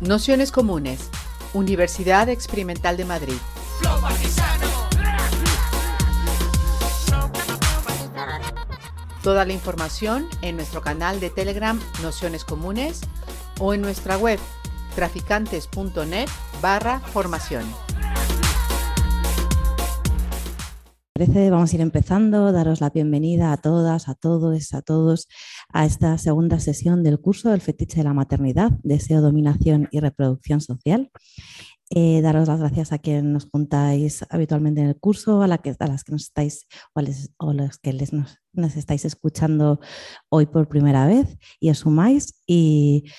Nociones Comunes, Universidad Experimental de Madrid. Toda la información en nuestro canal de Telegram Nociones Comunes o en nuestra web traficantes.net barra formación. Vamos a ir empezando, daros la bienvenida a todas, a todos, a todos a esta segunda sesión del curso del fetiche de la maternidad, deseo, dominación y reproducción social. Eh, daros las gracias a quienes nos juntáis habitualmente en el curso, a, la que, a las que nos estáis o, a los que les, nos, nos, estáis escuchando hoy por primera vez y os sumáis. Y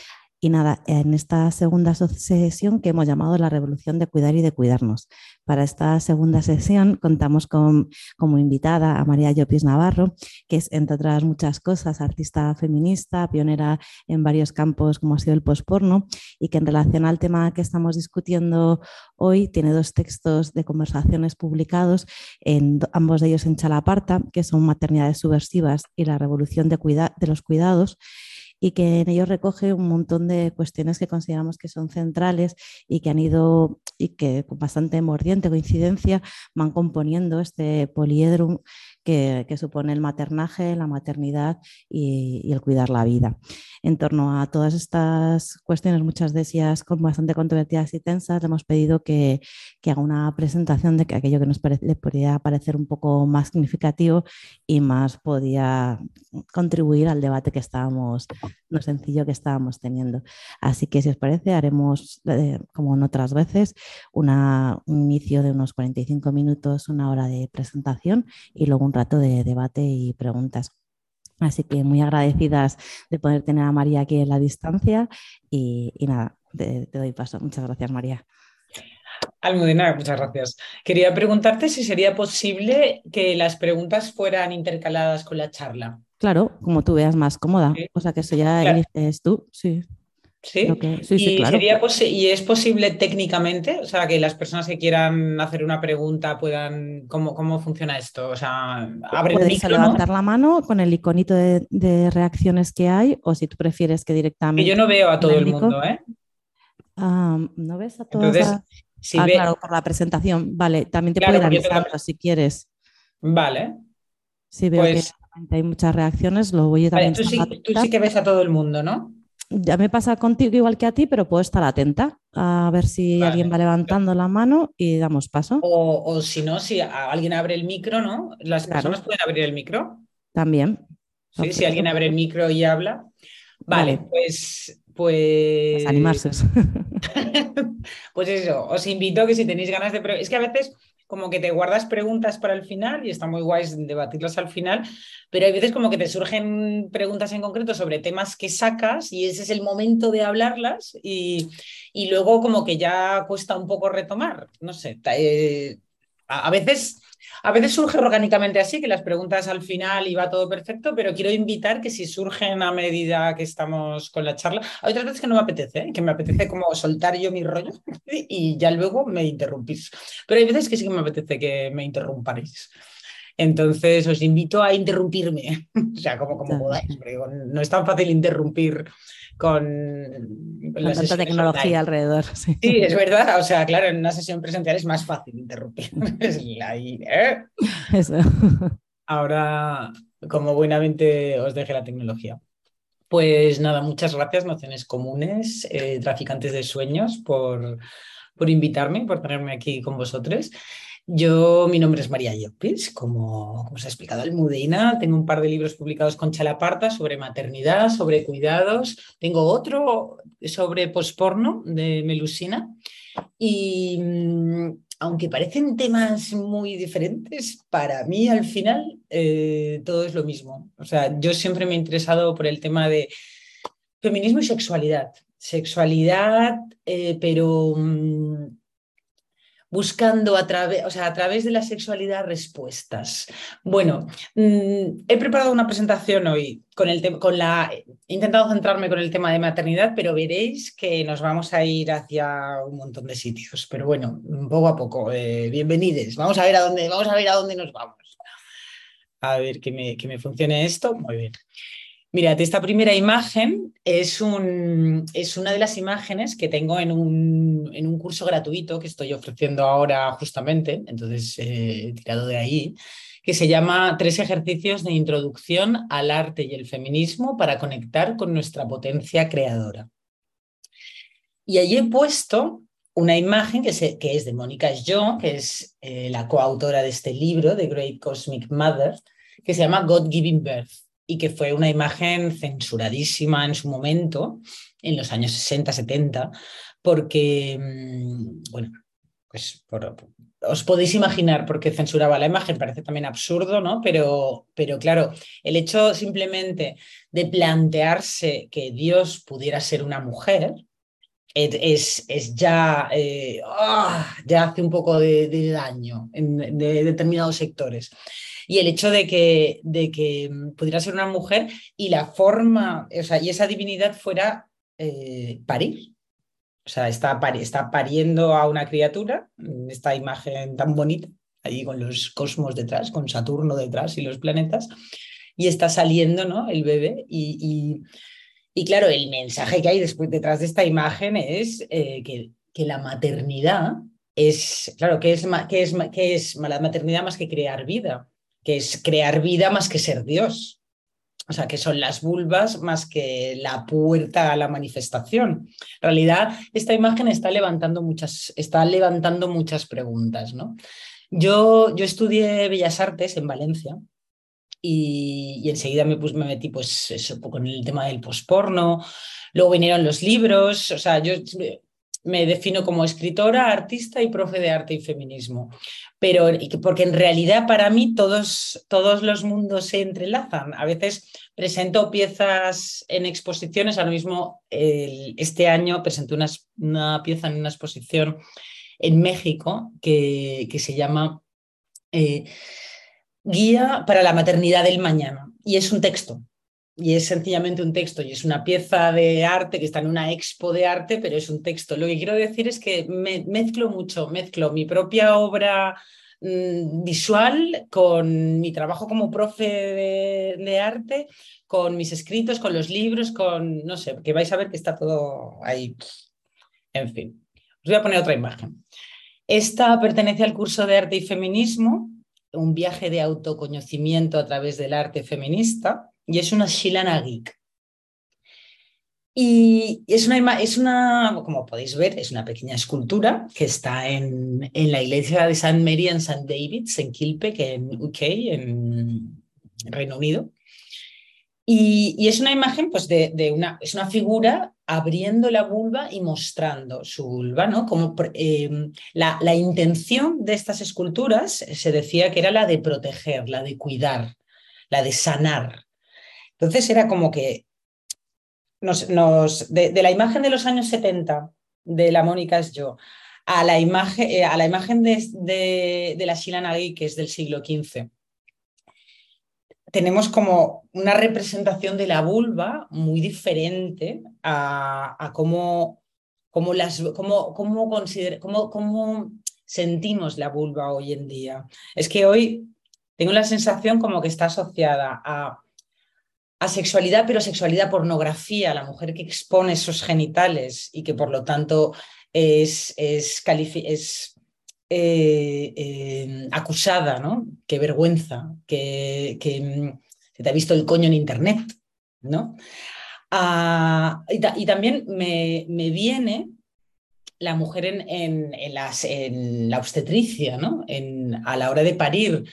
y nada, en esta segunda sesión que hemos llamado la revolución de cuidar y de cuidarnos. Para esta segunda sesión contamos con, como invitada a María Llopis Navarro, que es, entre otras muchas cosas, artista feminista, pionera en varios campos como ha sido el posporno, y que en relación al tema que estamos discutiendo hoy tiene dos textos de conversaciones publicados, en, ambos de ellos en Chalaparta, que son Maternidades subversivas y la revolución de, de los cuidados y que en ellos recoge un montón de cuestiones que consideramos que son centrales y que han ido y que con bastante mordiente coincidencia van componiendo este poliedrum que, supone el maternaje, la maternidad y, el cuidar la vida. En torno a todas estas cuestiones, muchas de ellas con bastante controvertidas y tensas, le hemos pedido que, haga una presentación de que aquello que nos le podría parecer un poco más significativo y más podía contribuir al debate que estábamos, no sencillo que estábamos teniendo. Así que si os parece, haremos, eh, como en otras veces, un inicio de unos 45 minutos, una hora de presentación y luego un rato de debate y preguntas. Así que muy agradecidas de poder tener a María aquí en la distancia y, nada, te, doy paso. Muchas gracias, María. Almudena, muchas gracias. Quería preguntarte si sería posible que las preguntas fueran intercaladas con la charla. Claro, como tú veas más cómoda. O sea que eso ya eliges tú, sí. Sí, ¿Y, sería ¿Y es posible técnicamente? O sea, que las personas que quieran hacer una pregunta puedan. ¿Cómo, cómo funciona esto? O sea, abre Puedes levantar la mano con el iconito de, reacciones que hay, o si tú prefieres que directamente. Que yo no veo a todo el mundo, ¿eh? ¿No ves a todos? ah, claro, por la presentación. Vale, también te puede avisar si quieres. Vale. Si veo pues que hay muchas reacciones, lo voy a también. tú, sí, tú sí que ves a todo el mundo, ¿no? Ya me pasa contigo igual que a ti, pero puedo estar atenta a ver si alguien va levantando la mano y damos paso. O, si no, si alguien abre el micro, ¿no? Las personas pueden abrir el micro. También. Sí, si alguien abre el micro y habla. Vale, pues. Pues. animarse. pues eso, os invito a que si tenéis ganas de. Es que a veces como que te guardas preguntas para el final y está muy guay debatirlas al final, pero hay veces como que te surgen preguntas en concreto sobre temas que sacas y ese es el momento de hablarlas y, y luego como que ya cuesta un poco retomar, no sé, eh, a veces a veces surge orgánicamente así, que las preguntas al final y va todo perfecto, pero quiero invitar que si surgen a medida que estamos con la charla, hay otras veces que no me apetece, ¿eh? que me apetece como soltar yo mi rollo y ya luego me interrumpís. Pero hay veces que sí que me apetece que me interrumparéis. Entonces os invito a interrumpirme, o sea, como, como podáis, no es tan fácil interrumpir con, con tanta tecnología alrededor. Sí. es verdad. O sea, claro, en una sesión presencial es más fácil interrumpir. ¿eh? Eso. Ahora, como buenamente os deje la tecnología. Pues nada, muchas gracias, Nociones Comunes, eh, Traficantes de Sueños, por, por invitarme, por tenerme aquí con vosotros. Yo, mi nombre es María Llopis, como, como, os ha explicado Almudena. Tengo un par de libros publicados con Chalaparta sobre maternidad, sobre cuidados. Tengo otro sobre posporno de Melusina. Y mm, aunque parecen temas muy diferentes, para mí al final eh, todo es lo mismo. O sea, yo siempre me he interesado por el tema de feminismo y sexualidad. Sexualidad, eh, pero... Mm, buscando a través, o sea, a través de la sexualidad respuestas. Bueno, mm, he preparado una presentación hoy con el con la he intentado centrarme con el tema de maternidad, pero veréis que nos vamos a ir hacia un montón de sitios. Pero bueno, poco a poco, eh, bienvenidos. Vamos a ver a dónde, vamos a ver a dónde nos vamos. A ver que me, que me funcione esto. Muy bien. Mira, esta primera imagen es, un, es, una de las imágenes que tengo en un, en un, curso gratuito que estoy ofreciendo ahora justamente, entonces eh, tirado de ahí, que se llama Tres ejercicios de introducción al arte y el feminismo para conectar con nuestra potencia creadora. Y allí he puesto una imagen que, que es de Mónica Jo, que es eh, la coautora de este libro, The Great Cosmic Mother, que se llama God Giving Birth y que fue una imagen censuradísima en su momento, en los años 60, 70, porque, mm, bueno, pues os podéis imaginar por qué censuraba la imagen, parece también absurdo, ¿no? Pero, pero claro, el hecho simplemente de plantearse que Dios pudiera ser una mujer, es, es ya, eh, ¡ah! ya hace un poco de, daño en de determinados sectores y el hecho de que, de que mm, pudiera ser una mujer y la forma, o sea, y esa divinidad fuera eh, parir. O sea, está, está pariendo a una criatura, esta imagen tan bonita, ahí con los cosmos detrás, con Saturno detrás y los planetas, y está saliendo ¿no? el bebé. Y, y, claro, el mensaje que hay después detrás de esta imagen es eh, que, que, la maternidad es, claro, que es, que es, que es la maternidad más que crear vida que es crear vida más que ser Dios. O sea, que son las vulvas más que la puerta a la manifestación. En realidad, esta imagen está levantando muchas, está levantando muchas preguntas. ¿no? Yo, yo estudié Bellas Artes en Valencia y, enseguida me, me metí pues, eso, con el tema del posporno. Luego vinieron los libros. O sea, yo me defino como escritora, artista y profe de arte y feminismo. Pero porque en realidad para mí todos, todos los mundos se entrelazan. A veces presento piezas en exposiciones, ahora mismo este año presenté una, una, pieza en una exposición en México que, que se llama eh, Guía para la maternidad del mañana y es un texto y es sencillamente un texto y es una pieza de arte que está en una expo de arte, pero es un texto. Lo que quiero decir es que me, mezclo mucho, mezclo mi propia obra mm, visual con mi trabajo como profe de, arte, con mis escritos, con los libros, con, no sé, que vais a ver que está todo ahí. En fin, os voy a poner otra imagen. Esta pertenece al curso de arte y feminismo, un viaje de autoconocimiento a través del arte feminista y es una Shilana Geek. Y es una, es una, como podéis ver, es una pequeña escultura que está en, en la iglesia de St. Mary en St. David's, en Kilpeck, en UK, en Reino Unido. Y, es una imagen, pues, de, de, una, es una figura abriendo la vulva y mostrando su vulva, ¿no? Como em, la, la intención de estas esculturas se decía que era la de proteger, la de cuidar, la de sanar, entonces era como que nos, de, la imagen de los años 70 de la Mónica es yo a la imagen, eh, a la imagen de, de, la Sheila Nagui, que es del siglo XV, tenemos como una representación de la vulva muy diferente a, cómo, cómo, las, cómo, cómo, cómo, cómo sentimos la vulva hoy en día. Es que hoy tengo la sensación como que está asociada a a sexualidad, pero sexualidad pornografía, la mujer que expone sus genitales y que por lo tanto es, es, es eh, eh, acusada, ¿no? Qué vergüenza, que, que, mm, se te ha visto el coño en internet, ¿no? Ah, y, también me, me, viene la mujer en, en, en la obstetricia, ¿no? A la hora de parir,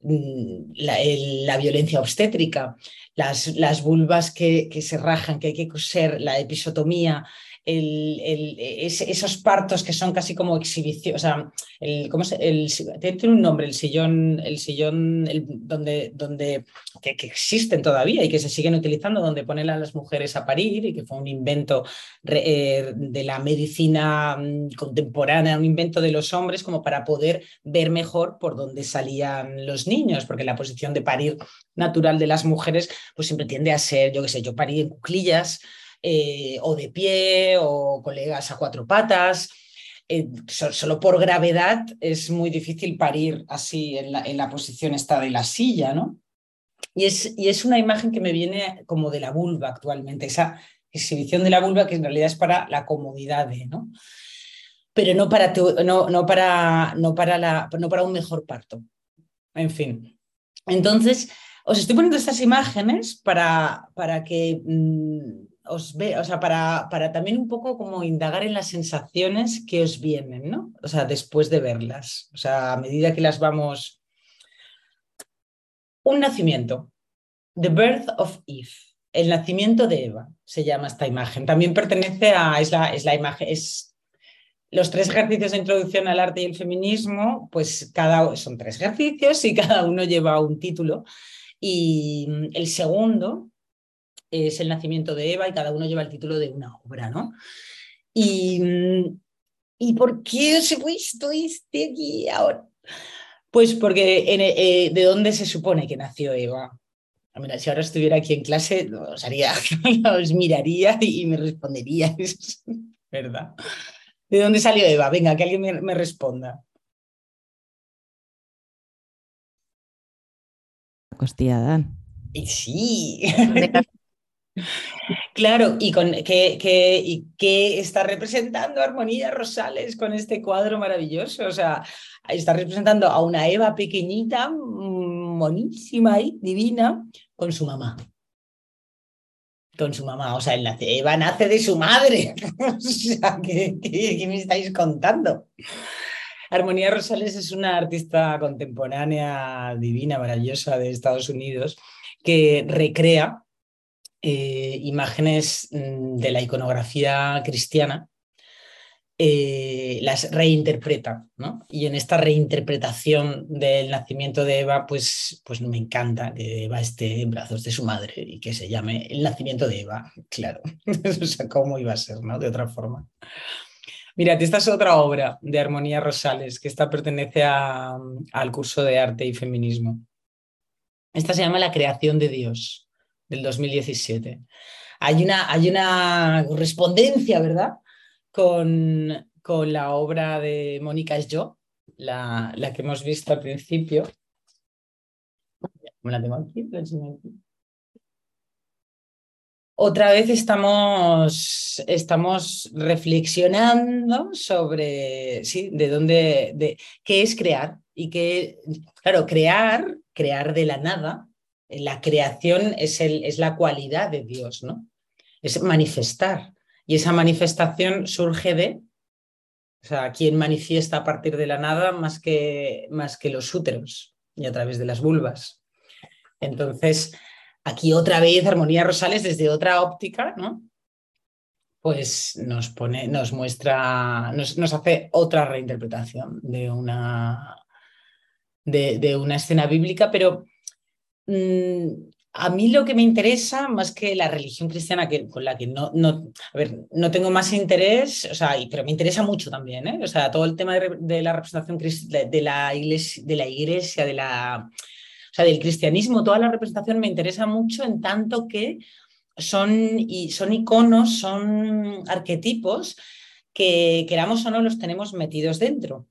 mm, la violencia obstétrica las, las vulvas que, que, se rajan, que hay que coser, la episotomía, esos partos que son casi como exhibición, o sea, el, ¿cómo se, el, tiene un nombre, el sillón, el sillón donde, donde que, existen todavía y que se siguen utilizando, donde ponen a las mujeres a parir y que fue un invento eh, de la medicina mm, contemporánea, un invento de los hombres como para poder ver mejor por dónde salían los niños, porque la posición de parir natural de las mujeres pues siempre tiende a ser, yo qué sé, yo parí en cuclillas, eh, o de pie o colegas a cuatro patas. Eh, solo por gravedad es muy difícil parir así en la, en la posición esta de la silla, ¿no? y es, y es una imagen que me viene como de la vulva actualmente, esa exhibición de la vulva que en realidad es para la comodidad de, ¿no? Pero no para, no, no, para, no, para la, no para un mejor parto. En fin. Entonces, os estoy poniendo estas imágenes para, para que mm, os ve, o sea, para, para también un poco como indagar en las sensaciones que os vienen, ¿no? O sea, después de verlas. O sea, a medida que las vamos un nacimiento, The Birth of Eve, el nacimiento de Eva, se llama esta imagen. También pertenece a, es la, es la imagen, es los tres ejercicios de introducción al arte y el feminismo, pues cada, son tres ejercicios y cada uno lleva un título. Y el segundo es el nacimiento de Eva y cada uno lleva el título de una obra, ¿no? Y, ¿y por qué os he puesto este aquí ahora? Pues porque eh, ¿de dónde se supone que nació Eva? Mira, si ahora estuviera aquí en clase, os, haría, os miraría y me responderíais, ¿verdad? ¿De dónde salió Eva? Venga, que alguien me, responda. Costilla Dan. Sí. Claro, y con qué, qué está representando Armonía Rosales con este cuadro maravilloso. O sea, está representando a una Eva pequeñita, mm, monísima y divina, con su mamá. Con su mamá. O sea, Eva nace de su madre. o sea, ¿qué, qué me estáis contando? Armonía Rosales es una artista contemporánea divina, maravillosa de Estados Unidos, que recrea eh, imágenes mm, de la iconografía cristiana, eh, las reinterpreta, ¿no? Y en esta reinterpretación del nacimiento de Eva, pues, pues me encanta que Eva esté en brazos de su madre y que se llame el nacimiento de Eva, claro. o sea, ¿cómo iba a ser, no? De otra forma. Mirad, esta es otra obra de Armonía Rosales, que esta pertenece al curso de arte y feminismo. Esta se llama La creación de Dios del 2017. Hay una, hay una correspondencia, ¿verdad? Con, con la obra de Mónica Es Yo, la, la, que hemos visto al principio. la tengo aquí, Otra vez estamos, estamos reflexionando sobre sí, de dónde, de qué es crear y qué, claro, crear, crear de la nada, la creación es, el, es la cualidad de Dios, ¿no? Es manifestar. Y esa manifestación surge de, o sea, quien manifiesta a partir de la nada más que, más que los úteros y a través de las vulvas. Entonces, aquí otra vez Armonía Rosales desde otra óptica, ¿no? Pues nos pone, nos muestra, nos, nos hace otra reinterpretación de una, de, de una escena bíblica, pero Mm, a mí lo que me interesa, más que la religión cristiana, que, con la que no, no, a ver, no tengo más interés, o sea, pero me interesa mucho también, ¿eh? o sea, todo el tema de, la representación de, la iglesia, de la iglesia, de la, o sea, del cristianismo, toda la representación me interesa mucho en tanto que son, y son iconos, son arquetipos que queramos o no los tenemos metidos dentro.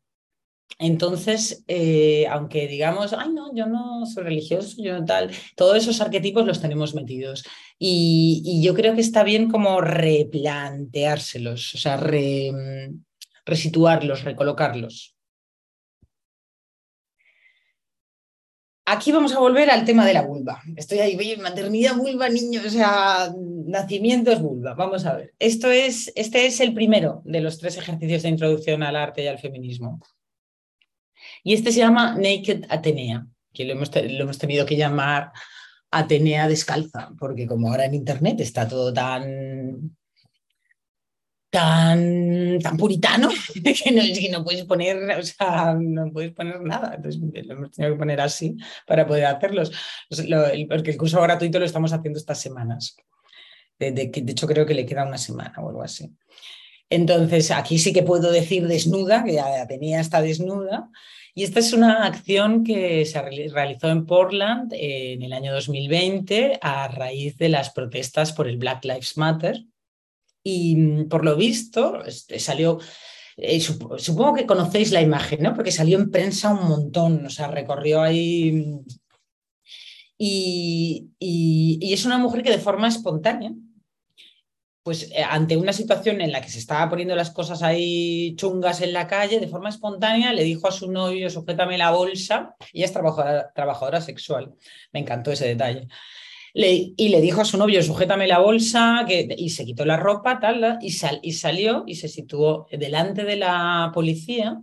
Entonces, eh, aunque digamos, ay, no, yo no soy religioso, yo no tal, todos esos arquetipos los tenemos metidos. Y, yo creo que está bien como replanteárselos, o sea, mm, resituarlos, recolocarlos. Aquí vamos a volver al tema de la vulva. Estoy ahí, maternidad, vulva, niño, o sea, nacimiento es vulva. Vamos a ver. Esto es, este es el primero de los tres ejercicios de introducción al arte y al feminismo. Y este se llama Naked Atenea, que lo hemos, tenido que llamar Atenea descalza, porque como ahora en Internet está todo tan tan, tan puritano que no, puedes poner, o sea, no puedes poner nada. Entonces lo hemos tenido que poner así para poder hacerlos. porque el curso gratuito lo estamos haciendo estas semanas. De, de, de, hecho, creo que le queda una semana o algo así. Entonces, aquí sí que puedo decir desnuda, que Atenea está desnuda, y esta es una acción que se realizó en Portland en el año 2020 a raíz de las protestas por el Black Lives Matter. Y mm, por lo visto este, salió, eh, supongo que conocéis la imagen, ¿no? Porque salió en prensa un montón, o sea, recorrió ahí mm, Y, y, es una mujer que de forma espontánea, pues eh, ante una situación en la que se estaba poniendo las cosas ahí chungas en la calle, de forma espontánea le dijo a su novio, sujétame la bolsa, y ella es trabajadora, sexual, me encantó ese detalle. y le dijo a su novio, sujétame la bolsa, y se quitó la ropa, tal, y, sal, y salió y se situó delante de la policía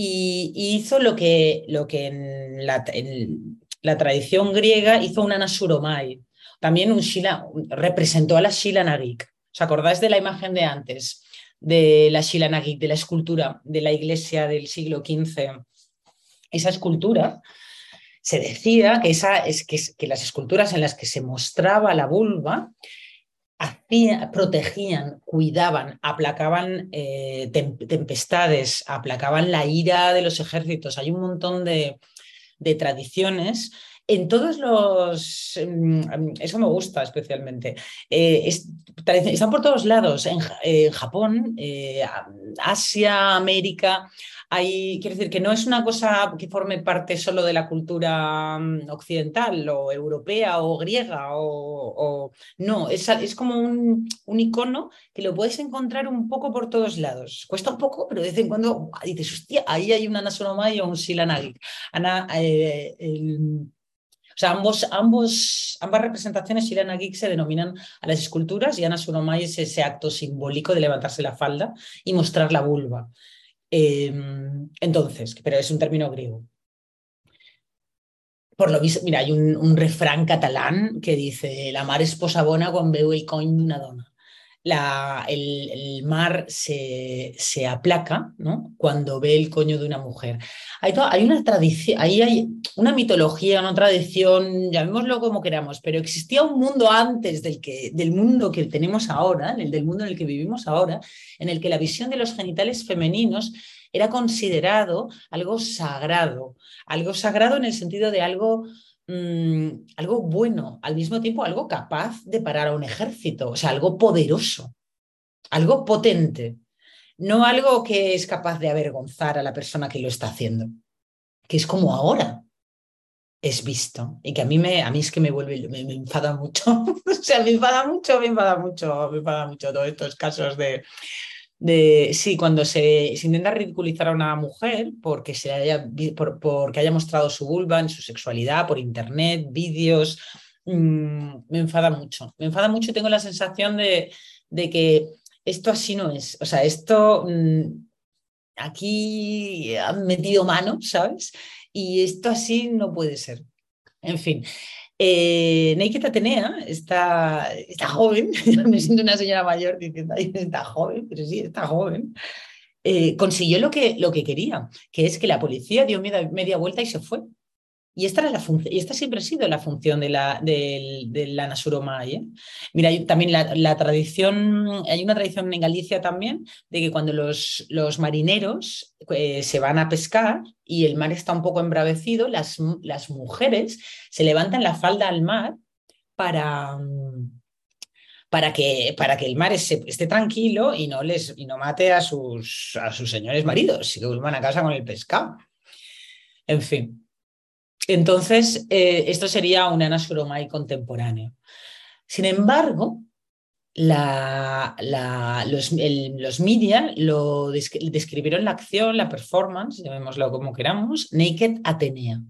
y, hizo lo que, lo que en, la, tradición griega hizo una Nasuromai, también un Shila, representó a la Shilanagik. ¿Os acordáis de la imagen de antes? De la Shilanagik, de la escultura de la iglesia del siglo XV. Esa escultura se decía que, esa, es, que, las esculturas en las que se mostraba la vulva protegían, cuidaban, aplacaban eh, tempestades, aplacaban la ira de los ejércitos. Hay un montón de, de tradiciones en todos los, mm, eso me gusta especialmente, eh, están por todos lados, en, Japón, eh, Asia, América, hay, quiero decir que no es una cosa que forme parte solo de la cultura mm, occidental o europea o griega o, no, es, es como un, un, icono que lo puedes encontrar un poco por todos lados. Cuesta un poco, pero de vez en cuando dices, hostia, ahí hay una Nasonomai o un Silanagik. Ana, eh, sea, ambos, ambos, ambas representaciones Irana Geek se denominan a las esculturas y Ana Sunomai es ese acto simbólico de levantarse la falda y mostrar la vulva. Em, entonces, pero es un término griego. Por lo visto, mira, hay un, refrán catalán que dice, la mar es posabona cuando veo el de una el, mar se, se, aplaca ¿no? cuando ve el coño de una mujer. Hay, hay una tradición, ahí hay una mitología, una tradición, llamémoslo como queramos, pero existía un mundo antes del, que, del mundo que tenemos ahora, el del mundo en el que vivimos ahora, en el que la visión de los genitales femeninos era considerado algo sagrado, algo sagrado en el sentido de algo Mm, algo bueno, al mismo tiempo algo capaz de parar a un ejército, o sea, algo poderoso, algo potente, no algo que es capaz de avergonzar a la persona que lo está haciendo, que es como ahora es visto y que a mí, me, a mí es que me vuelve, me, me enfada mucho, o sea, me enfada mucho, me enfada mucho, me enfada mucho todos estos casos de de sí, cuando se, intenta ridiculizar a una mujer porque, se haya, porque haya mostrado su vulva en su sexualidad por internet, vídeos, mm, me enfada mucho. Me enfada mucho y tengo la sensación de, que esto así no es. O sea, esto mm, aquí han metido mano, ¿sabes? Y esto así no puede ser. En fin, eh, Naked Atenea está, está joven, me siento una señora mayor diciendo, está joven, pero sí, está joven. Eh, consiguió lo que, lo que quería, que es que la policía dio media vuelta y se fue. Y esta, la y esta siempre ha sido la función de la, de, la Nasuromai. ¿eh? Mira, también la, tradición, hay una tradición en Galicia también de que cuando los, los marineros eh, se van a pescar y el mar está un poco embravecido, las, las mujeres se levantan la falda al mar para, para que, para que el mar esté, tranquilo y no, les, y no mate a sus, a sus señores maridos y que vuelvan a casa con el pescado. En fin. Entonces, eh, esto sería un Anasuromai contemporáneo. Sin embargo, los, media lo describieron la acción, la performance, llamémoslo como queramos, Naked Atenea.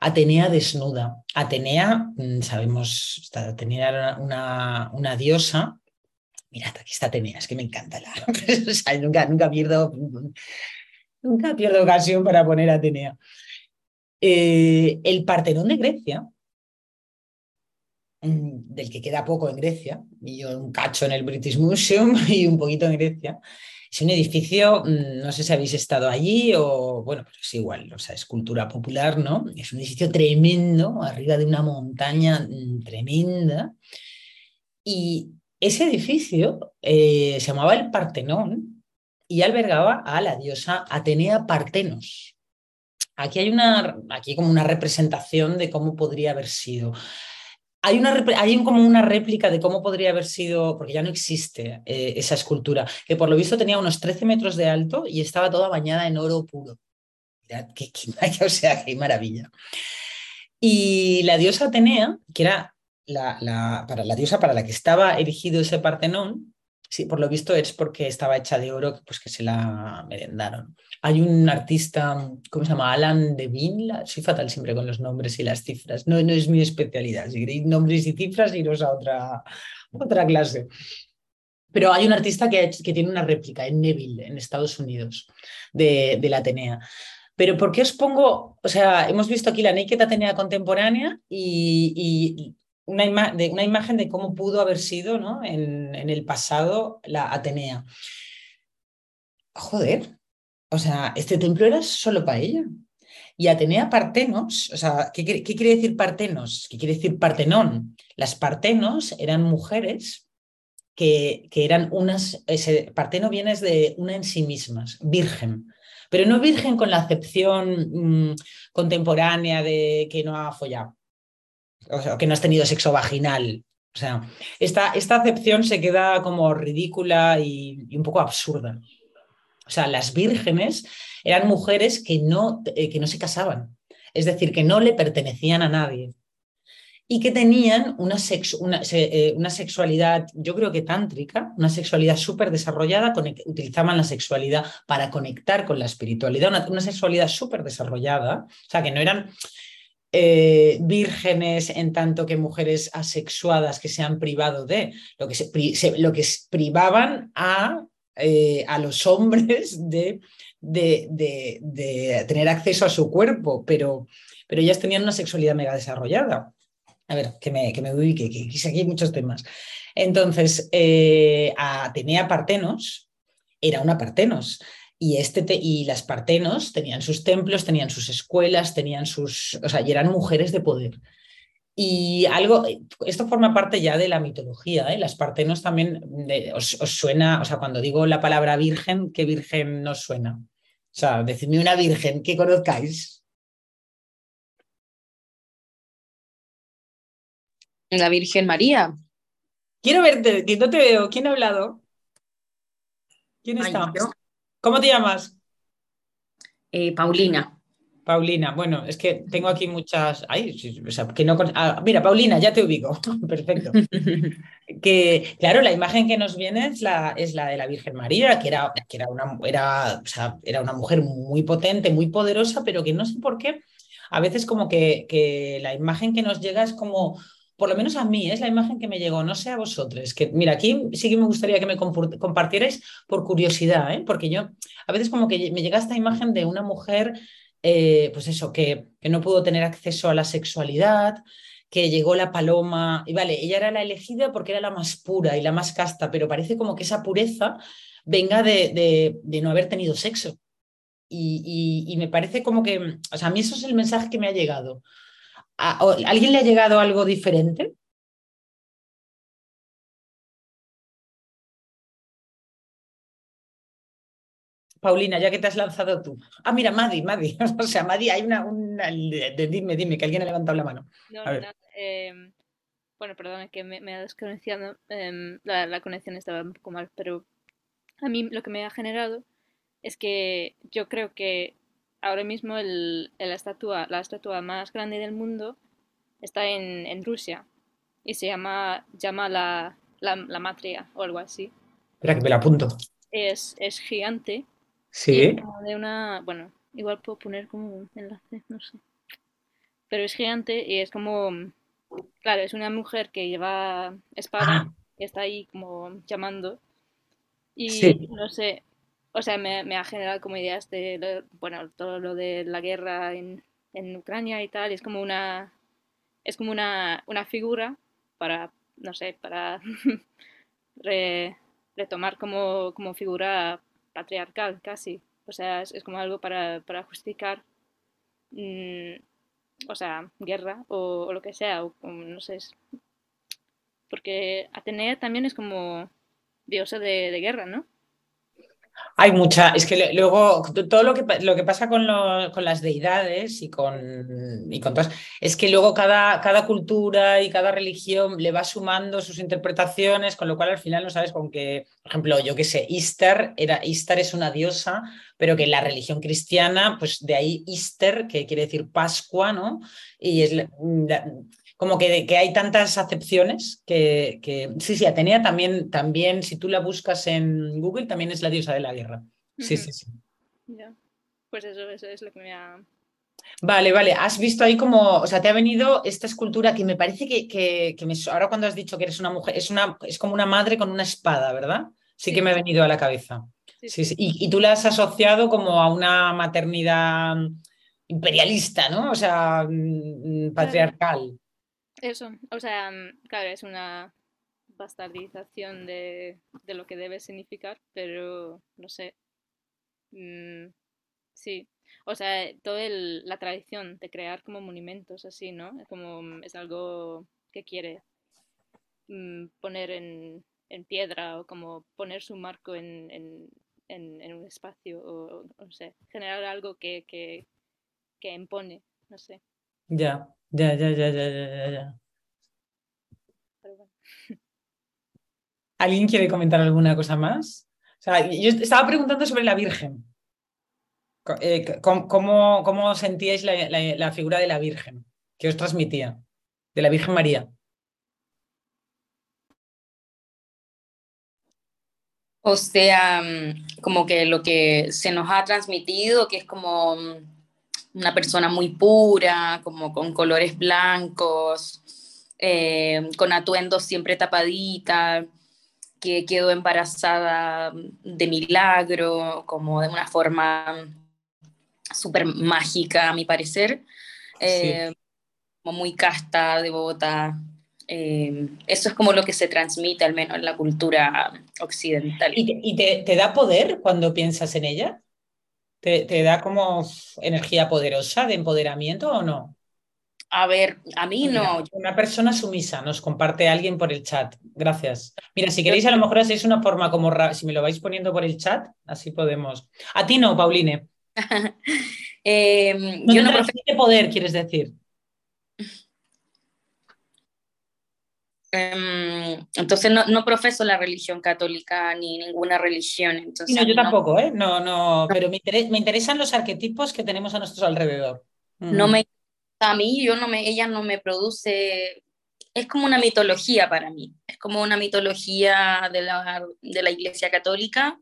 Atenea desnuda. Atenea, mm, sabemos, Atenea era una, una diosa. Mirad, aquí está Atenea, es que me encanta la. nunca, nunca, pierdo, nunca pierdo ocasión para poner Atenea. Eh, el Partenón de Grecia, mm, del que queda poco en Grecia, y un cacho en el British Museum y un poquito en Grecia, es un edificio, mm, no sé si habéis estado allí o, bueno, pero es igual, o sea, es cultura popular, ¿no? Es un edificio tremendo, arriba de una montaña mm, tremenda. Y ese edificio eh, se llamaba el Partenón y albergaba a la diosa Atenea Partenos. Aquí hay, una, aquí como una representación de cómo podría haber sido. Hay, una, hay como una réplica de cómo podría haber sido, porque ya no existe eh, esa escultura, que por lo visto tenía unos 13 metros de alto y estaba toda bañada en oro puro. qué, o sea, qué maravilla. Y la diosa Atenea, que era la, para la diosa para la que estaba erigido ese Partenón, sí, por lo visto es porque estaba hecha de oro, pues que se la merendaron. Hay un artista, ¿cómo se llama? Alan Devine, soy fatal siempre con los nombres y las cifras, no, no es mi especialidad, si queréis nombres y cifras, iros a otra, otra clase. Pero hay un artista que, que tiene una réplica en Neville, en Estados Unidos, de, de la Atenea. Pero ¿por qué os pongo, o sea, hemos visto aquí la Naked Atenea contemporánea y, una, imagen de cómo pudo haber sido ¿no? en, el pasado la Atenea. Joder, o sea, este templo era solo para ella. Y Atenea Partenos, o sea, ¿qué, ¿qué, quiere decir Partenos? ¿Qué quiere decir Partenón? Las Partenos eran mujeres que, que eran unas, ese Parteno viene de una en sí mismas, virgen pero no virgen con la acepción mm, contemporánea de que no ha follado, o sea, que no has tenido sexo vaginal. O sea, esta, esta acepción se queda como ridícula y, un poco absurda. O sea, las vírgenes eran mujeres que no, eh, que no se casaban, es decir, que no le pertenecían a nadie y que tenían una, eh, una, sexualidad, yo creo que tántrica, una sexualidad súper desarrollada, utilizaban la sexualidad para conectar con la espiritualidad, una, sexualidad súper desarrollada, o sea, que no eran eh, vírgenes en tanto que mujeres asexuadas que se han privado de, lo que, se, lo que privaban a, eh, a los hombres de, de, de, tener acceso a su cuerpo, pero, pero ellas tenían una sexualidad mega desarrollada. A ver, que me, que me ubique, que, aquí hay muchos temas. Entonces, eh, Atenea Partenos era una Partenos. Y, este y las partenos tenían sus templos, tenían sus escuelas, tenían sus, o sea, y eran mujeres de poder. Y algo, esto forma parte ya de la mitología, ¿eh? Las partenos también, os, suena, o sea, cuando digo la palabra virgen, ¿qué virgen nos suena? O sea, decidme una virgen que conozcáis. La Virgen María. Quiero verte, que no te veo. ¿Quién ha hablado? ¿Quién está? ¿Cómo te llamas? Eh, Paulina. Paulina, bueno, es que tengo aquí muchas. Ay, o sea, que no... Ah, mira, Paulina, ya te ubico. Perfecto. que, claro, la imagen que nos viene es la, es la de la Virgen María, que, era, que era, una, era, o sea, era una mujer muy potente, muy poderosa, pero que no sé por qué. A veces como que, que la imagen que nos llega es como por lo menos a mí, es la imagen que me llegó, no sé a vosotros, que mira, aquí sí que me gustaría que me compartierais por curiosidad, ¿eh? porque yo a veces como que me llega esta imagen de una mujer, eh, pues eso, que, no pudo tener acceso a la sexualidad, que llegó la paloma, y vale, ella era la elegida porque era la más pura y la más casta, pero parece como que esa pureza venga de, no haber tenido sexo. Y, y, y, me parece como que, o sea, a mí eso es el mensaje que me ha llegado. ¿A, ¿Alguien le ha llegado algo diferente? Paulina, ya que te has lanzado tú. Ah, mira, Madi, Madi. O sea, Madi, hay una. dime, dime, que alguien ha levantado la mano. No, em, bueno, perdón, es que me, ha desconectado. Em, la, conexión estaba un poco mal, pero a mí lo que me ha generado es que yo creo que ahora mismo el, la, estatua, la estatua más grande del mundo está en, en Rusia y se llama, llama la, la, Matria o algo así. Espera que me la apunto. Es, es gigante. Sí. De una, bueno, igual puedo poner como un enlace, no sé. Pero es gigante y es como, claro, es una mujer que lleva espada y está ahí como llamando. Y no sé, o sea, me, ha generado como ideas de, bueno, todo lo de la guerra en, Ucrania y tal. es como una, es como una, una figura para, no sé, para retomar como, como figura patriarcal casi. O sea, es, como algo para, para justificar, mm, o sea, guerra o, lo que sea, o, no sé. Porque Atenea también es como diosa de, de guerra, ¿no? Hay mucha, es que luego todo lo que, lo que pasa con, con las deidades y con, y con todas, es que luego cada, cada cultura y cada religión le va sumando sus interpretaciones, con lo cual al final no sabes con qué, por ejemplo, yo qué sé, Easter, era, Easter es una diosa, pero que en la religión cristiana, pues de ahí Easter, que quiere decir Pascua, ¿no? Y es como que, que, hay tantas acepciones que, que, sí, sí, Atenea también, también, si tú la buscas en Google, también es la diosa de la guerra. Sí, sí, sí. Pues eso, eso es lo que me ha... Vale, vale. Has visto ahí como, o sea, te ha venido esta escultura que me parece que, que, me, ahora cuando has dicho que eres una mujer, es, una, es como una madre con una espada, ¿verdad? Sí, que me ha venido a la cabeza. Sí, sí. Y, y, tú la has asociado como a una maternidad imperialista, ¿no? O sea, mm, patriarcal. Eso, o sea, mm, claro, es una bastardización de, lo que debe significar, pero no sé. Mm, sí, o sea, toda la tradición de crear como monumentos así, ¿no? Como mm, es algo que quiere poner en, piedra o como poner su marco en, en, un espacio o, no sé, generar algo que, que, que impone, no sé. Ya. Ya, ya, ya, ya, ya, ya. ¿Alguien quiere comentar alguna cosa más? O sea, yo estaba preguntando sobre la Virgen. Eh, ¿Cómo, cómo, sentíais la, la, figura de la Virgen? ¿Qué os transmitía? De la Virgen María. O sea, mm, como que lo que se nos ha transmitido, que es como mm, una persona muy pura, como con colores blancos, eh, con atuendos siempre tapadita, que quedó embarazada de milagro, como de una forma súper mágica, a mi parecer, eh, como muy casta, devota. Eh, eso es como lo que se transmite, al menos en la cultura occidental. ¿Y, te da poder cuando piensas en ella? ¿Te, da como energía poderosa de empoderamiento o no? A ver, a mí no. Una persona sumisa, nos comparte alguien por el chat. Gracias. Mira, si queréis, a lo mejor hacéis una forma como, si me lo vais poniendo por el chat, así podemos. A ti no, Pauline. Em, yo no poder, quieres decir. Entonces no, profeso la religión católica ni ninguna religión. Entonces no, yo tampoco, ¿eh? No, no, pero me, interesan los arquetipos que tenemos a nuestro alrededor. No me a mí, yo no me, ella no me produce, es como una mitología para mí, es como una mitología de la, de la Iglesia Católica,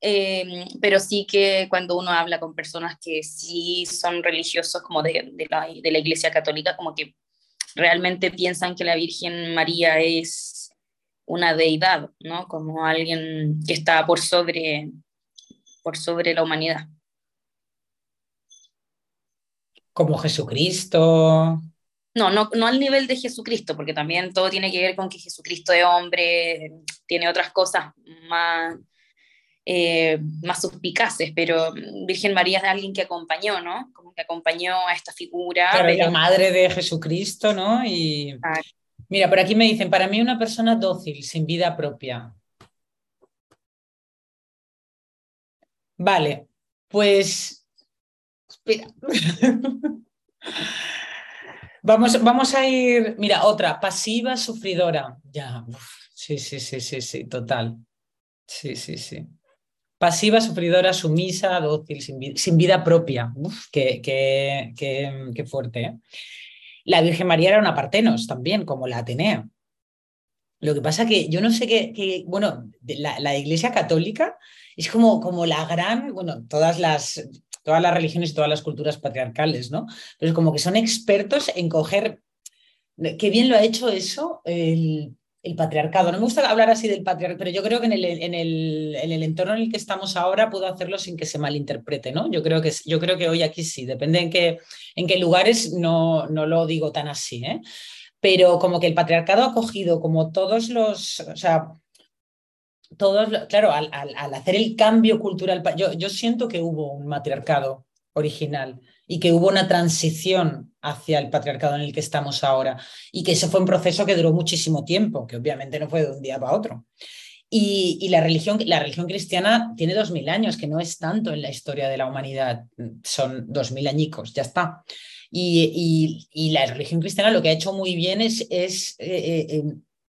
em, pero sí que cuando uno habla con personas que sí son religiosos como de, de, la, de la Iglesia Católica, como que realmente piensan que la Virgen María es una deidad, ¿no? Como alguien que está por sobre, por sobre la humanidad. Como Jesucristo. No, no, no al nivel de Jesucristo, porque también todo tiene que ver con que Jesucristo es hombre, tiene otras cosas más, eh, más suspicaces, pero Virgen María es alguien que acompañó, ¿no? Como que acompañó a esta figura. Claro, la madre de Jesucristo, ¿no? Y mira, por aquí me dicen, para mí una persona dócil, sin vida propia. Vale, pues espera. vamos, vamos a ir, mira, otra, pasiva sufridora. Ya, sí, sí, sí, sí, sí, total. Sí, sí, sí. Pasiva, sufridora, sumisa, dócil, sin, vida propia. Uf, qué, qué, fuerte. ¿eh? La Virgen María era una partenos también, como la Atenea. Lo que pasa que yo no sé qué, bueno, la, la, Iglesia Católica es como, como la gran, bueno, todas las, todas las religiones y todas las culturas patriarcales, ¿no? Pero como que son expertos en coger, qué bien lo ha hecho eso el, el patriarcado. No me gusta hablar así del patriarcado, pero yo creo que en el, en, el, en el, entorno en el que estamos ahora puedo hacerlo sin que se malinterprete, ¿no? Yo creo que, yo creo que hoy aquí sí, depende en qué, en qué lugares, no, no lo digo tan así, ¿eh? Pero como que el patriarcado ha cogido como todos los, o sea, todos, claro, al, al, hacer el cambio cultural, yo, yo siento que hubo un matriarcado original y que hubo una transición hacia el patriarcado en el que estamos ahora y que ese fue un proceso que duró muchísimo tiempo, que obviamente no fue de un día para otro. Y, la, religión, la religión cristiana tiene dos mil años, que no es tanto en la historia de la humanidad, son dos mil añicos, ya está. Y, la religión cristiana lo que ha hecho muy bien es, es eh, eh,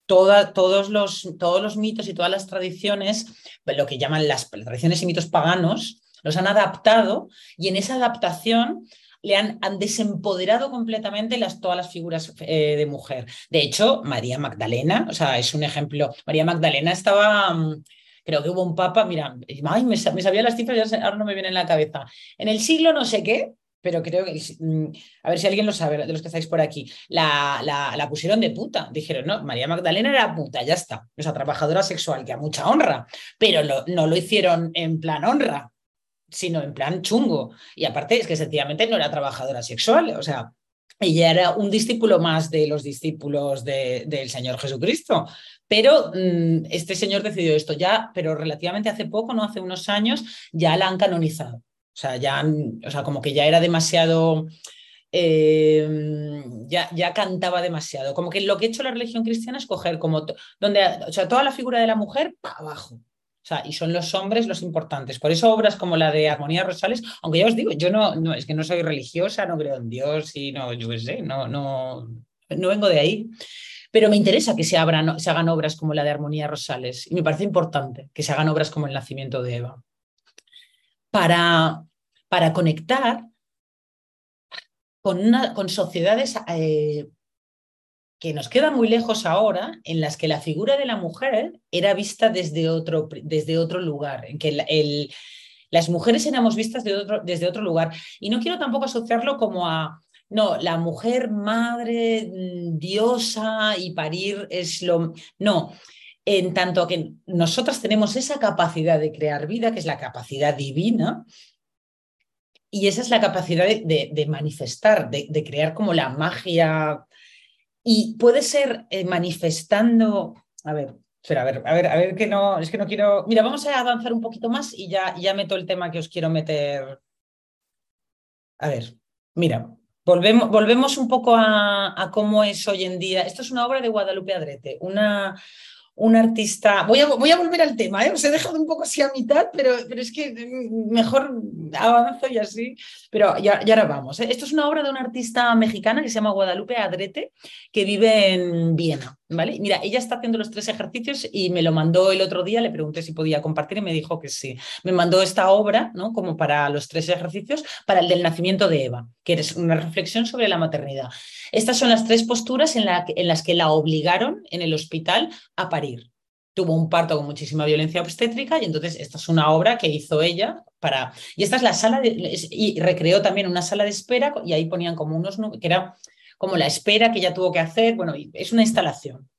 todos, los, todos los mitos y todas las tradiciones, lo que llaman las tradiciones y mitos paganos, los han adaptado y en esa adaptación le han, han desempoderado completamente las, todas las figuras eh, de mujer. De hecho, María Magdalena, o sea, es un ejemplo. María Magdalena estaba, mm, creo que hubo un papa, mira, ay, me, sabía las cifras, ahora no me viene en la cabeza. En el siglo no sé qué, pero creo que, mm, a ver si alguien lo sabe, de los que estáis por aquí, la, la, pusieron de puta. Dijeron, no, María Magdalena era puta, ya está. O sea, trabajadora sexual, que a mucha honra, pero no lo hicieron en plan honra, sino en plan chungo. Y aparte es que sencillamente no era trabajadora sexual, o sea, ella era un discípulo más de los discípulos del Señor Jesucristo. Pero mm, este señor decidió esto ya, pero relativamente hace poco, no hace unos años, ya la han canonizado. O sea, ya, o sea, como que ya era demasiado, eh, ya, ya, cantaba demasiado. Como que lo que ha hecho la religión cristiana es coger como, donde, o sea, toda la figura de la mujer para abajo. O sea, y son los hombres los importantes. Por eso obras como la de Armonía Rosales, aunque ya os digo, yo no, no es que no soy religiosa, no creo en Dios y no, yo qué sé, no, no, no vengo de ahí. Pero me interesa que se, abran, se hagan obras como la de Armonía Rosales y me parece importante que se hagan obras como el nacimiento de Eva. Para, para conectar con, una, con sociedades eh, que nos queda muy lejos ahora, en las que la figura de la mujer era vista desde otro, desde otro lugar, en que las mujeres éramos vistas otro, desde otro lugar. Y no quiero tampoco asociarlo como a, no, la mujer madre, mm, diosa y parir es lo... No, en tanto que nosotras tenemos esa capacidad de crear vida, que es la capacidad divina, y esa es la capacidad de, manifestar, de, de, crear como la magia y puede ser eh, manifestando, a ver, espera, a ver, a ver, a ver que no, es que no quiero, mira, vamos a avanzar un poquito más y ya, ya meto el tema que os quiero meter. A ver, mira, volvemos, volvemos un poco a, cómo es hoy en día. Esto es una obra de Guadalupe Adrete, una, un artista. Voy a, volver al tema, ¿eh? os he dejado un poco así a mitad, pero, es que mejor avanzo y así. Pero ya, ya ahora vamos. ¿eh? Esto es una obra de una artista mexicana que se llama Guadalupe Adrete, que vive en Viena. Mira, ella está haciendo los tres ejercicios y me lo mandó el otro día, le pregunté si podía compartir y me dijo que sí. Me mandó esta obra, ¿no? Como para los tres ejercicios, para el del nacimiento de Eva, que es una reflexión sobre la maternidad. Estas son las tres posturas en, en las que la obligaron en el hospital a parir. Tuvo un parto con muchísima violencia obstétrica y entonces esta es una obra que hizo ella para... Y esta es la sala de... Y recreó también una sala de espera y ahí ponían como unos... que era como la espera que ella tuvo que hacer. Bueno, es una instalación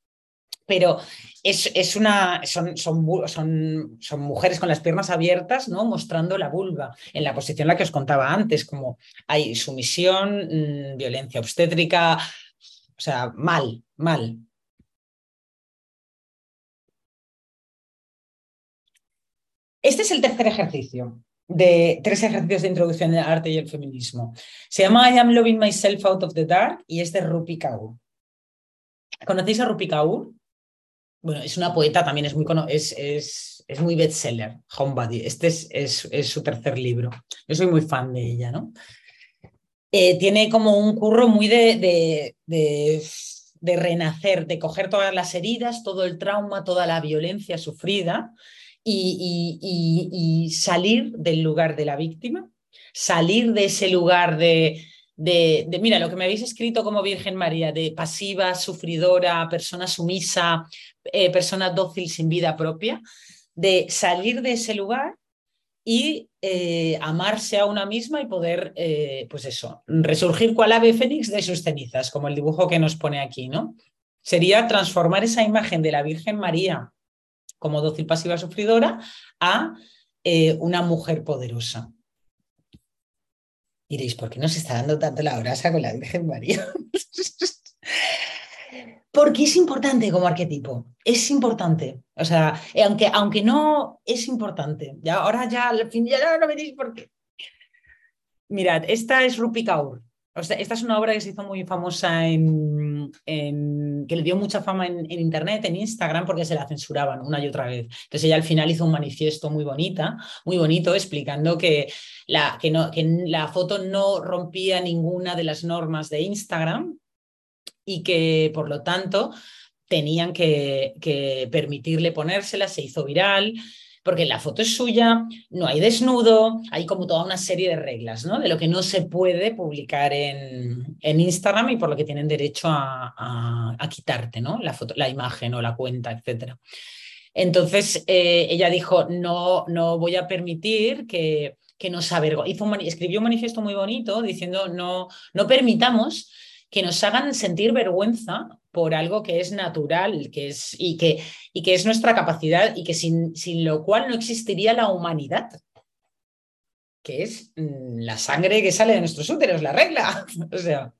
pero es, es, una, son, son, son, mujeres con las piernas abiertas, ¿no? mostrando la vulva, en la posición en la que os contaba antes, como hay sumisión, mm, violencia obstétrica, o sea, mal, mal. Este es el tercer ejercicio de tres ejercicios de introducción al arte y el feminismo. Se llama I am loving myself out of the dark y es de Rupi Kaur. ¿Conocéis a Rupi Kaur? bueno, es una poeta, también es muy, es, es, es muy bestseller, Homebody. Este es, es, su tercer libro. Yo soy muy fan de ella, ¿no? Eh, tiene como un curro muy de, de, de, renacer, de coger todas las heridas, todo el trauma, toda la violencia sufrida y, salir del lugar de la víctima, salir de ese lugar de, de, mira, lo que me habéis escrito como Virgen María, de pasiva, sufridora, persona sumisa, eh, persona dócil sin vida propia, de salir de ese lugar y eh, amarse a una misma y poder, eh, pues eso, resurgir cual ave fénix de sus cenizas, como el dibujo que nos pone aquí, ¿no? Sería transformar esa imagen de la Virgen María como dócil, pasiva, sufridora a una mujer poderosa. Diréis, ¿por qué nos está dando tanto la brasa con la Virgen María? Porque es importante como arquetipo, es importante. O sea, eh, aunque, aunque no es importante. Ya, ahora ya al fin ya no, veréis por qué. Mirad, esta es Rupi Kaur. O sea, esta es una obra que se hizo muy famosa en, que le dio mucha fama en, Internet, en Instagram, porque se la censuraban una y otra vez. Entonces ella al final hizo un manifiesto muy bonita, muy bonito, explicando que la, que no, que la foto no rompía ninguna de las normas de Instagram y que por lo tanto tenían que, que permitirle ponérsela, se hizo viral porque la foto es suya, no hay desnudo, hay como toda una serie de reglas, ¿no? De lo que no se puede publicar en, en Instagram y por lo que tienen derecho a, a, quitarte, ¿no? La, foto, la imagen o la cuenta, etc. Entonces eh, ella dijo, no, no voy a permitir que, que nos avergoncen. Escribió un manifiesto muy bonito diciendo, no, no permitamos que nos hagan sentir vergüenza por algo que es natural que es, y, que, y que es nuestra capacidad y que sin, sin lo cual no existiría la humanidad, que es mm, la sangre que sale de nuestros úteros, la regla. o sea,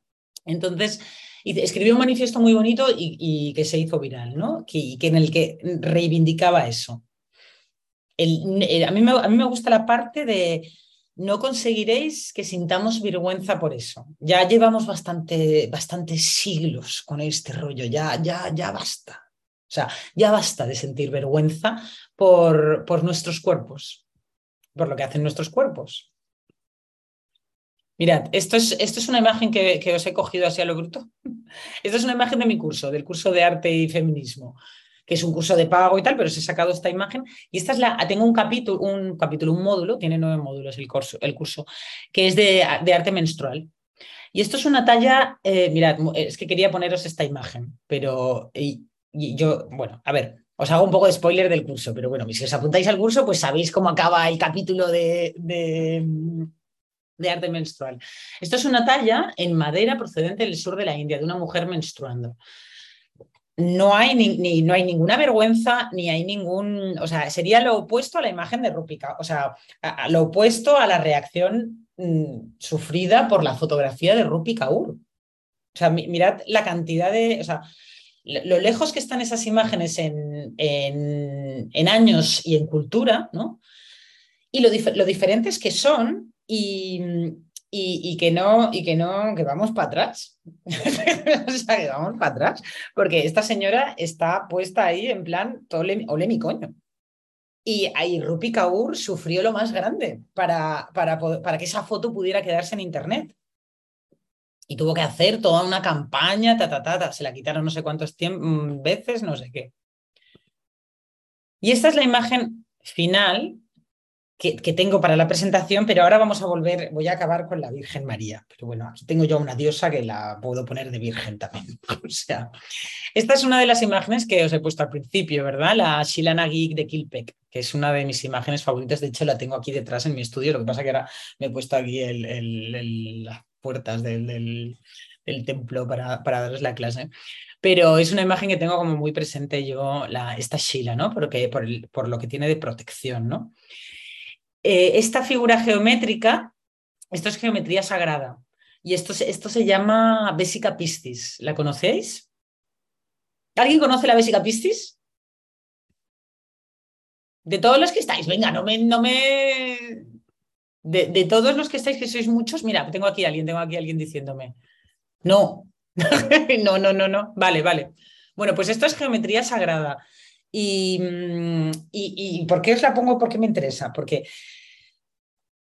entonces escribió un manifiesto muy bonito y, que se hizo viral, ¿no? Que, que en el que reivindicaba eso. a, mí a mí me gusta la parte de no conseguiréis que sintamos vergüenza por eso. Ya llevamos bastante, bastantes siglos con este rollo, ya, ya, ya basta. O sea, ya basta de sentir vergüenza por, por nuestros cuerpos, por lo que hacen nuestros cuerpos. Mirad, esto es, esto es una imagen que, que, os he cogido así a lo bruto. Esto es una imagen de mi curso, del curso de arte y feminismo que es un curso de pago y tal, pero se he sacado esta imagen y esta es la, tengo un capítulo, un capítulo, un módulo, tiene nueve módulos el curso, el curso que es de, de arte menstrual. Y esto es una talla, eh, mirad, es que quería poneros esta imagen, pero y, yo, bueno, a ver, os hago un poco de spoiler del curso, pero bueno, si os apuntáis al curso, pues sabéis cómo acaba el capítulo de, de, de arte menstrual. Esto es una talla en madera procedente del sur de la India, de una mujer menstruando no hay, ni, no hay ninguna vergüenza, ni hay ningún, o sea, sería lo opuesto a la imagen de Rupika, o sea, lo opuesto a la reacción mm, sufrida por la fotografía de Rupi Kaur. O sea, mirad la cantidad de, o sea, lo lejos que están esas imágenes en, en, años y en cultura, ¿no? Y lo, lo diferentes que son y, y, que no, y que no, que vamos para atrás. o sea, que vamos para atrás. Porque esta señora está puesta ahí en plan, ole, mi coño. Y ahí Rupi Kaur sufrió lo más grande para, para, para que esa foto pudiera quedarse en internet. Y tuvo que hacer toda una campaña, ta, ta, ta, se la quitaron no sé cuántos mm, veces, no sé qué. Y esta es la imagen final que, tengo para la presentación, pero ahora vamos a volver, voy a acabar con la Virgen María. Pero bueno, aquí tengo yo una diosa que la puedo poner de Virgen también. O sea, esta es una de las imágenes que os he puesto al principio, ¿verdad? La Shilana Geek de Kilpek, que es una de mis imágenes favoritas. De hecho, la tengo aquí detrás en mi estudio. Lo que pasa es que ahora me he puesto aquí las puertas del, templo para, para darles la clase pero es una imagen que tengo como muy presente yo, la, esta Shila, ¿no? Porque, por, por, lo que tiene de protección, ¿no? Eh, esta figura geométrica, esto es geometría sagrada. Y esto, esto se llama Bésica Piscis. ¿La conocéis? ¿Alguien conoce la Bésica Piscis? De todos los que estáis, venga, no me. No me... De, todos los que estáis, que sois muchos, mira, tengo aquí alguien, tengo aquí a alguien diciéndome. No, no, no, no, no. Vale, vale. Bueno, pues esto es geometría sagrada. Mm, y, y, ¿por qué os la pongo? Porque me interesa. Porque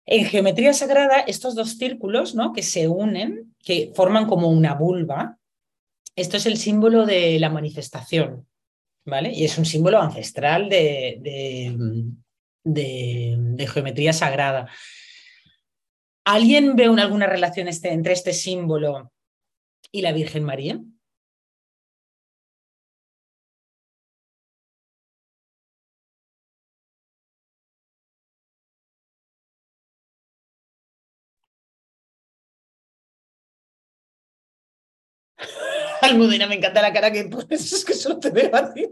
en geometría sagrada, estos dos círculos ¿no? que se unen, que forman como una vulva, esto es el símbolo de la manifestación, ¿vale? Y es un símbolo ancestral de, de, geometría sagrada. ¿Alguien ve alguna relación este, entre este símbolo y la Virgen María? Almudena, me encanta la cara que pones, es que solo te veo a ti,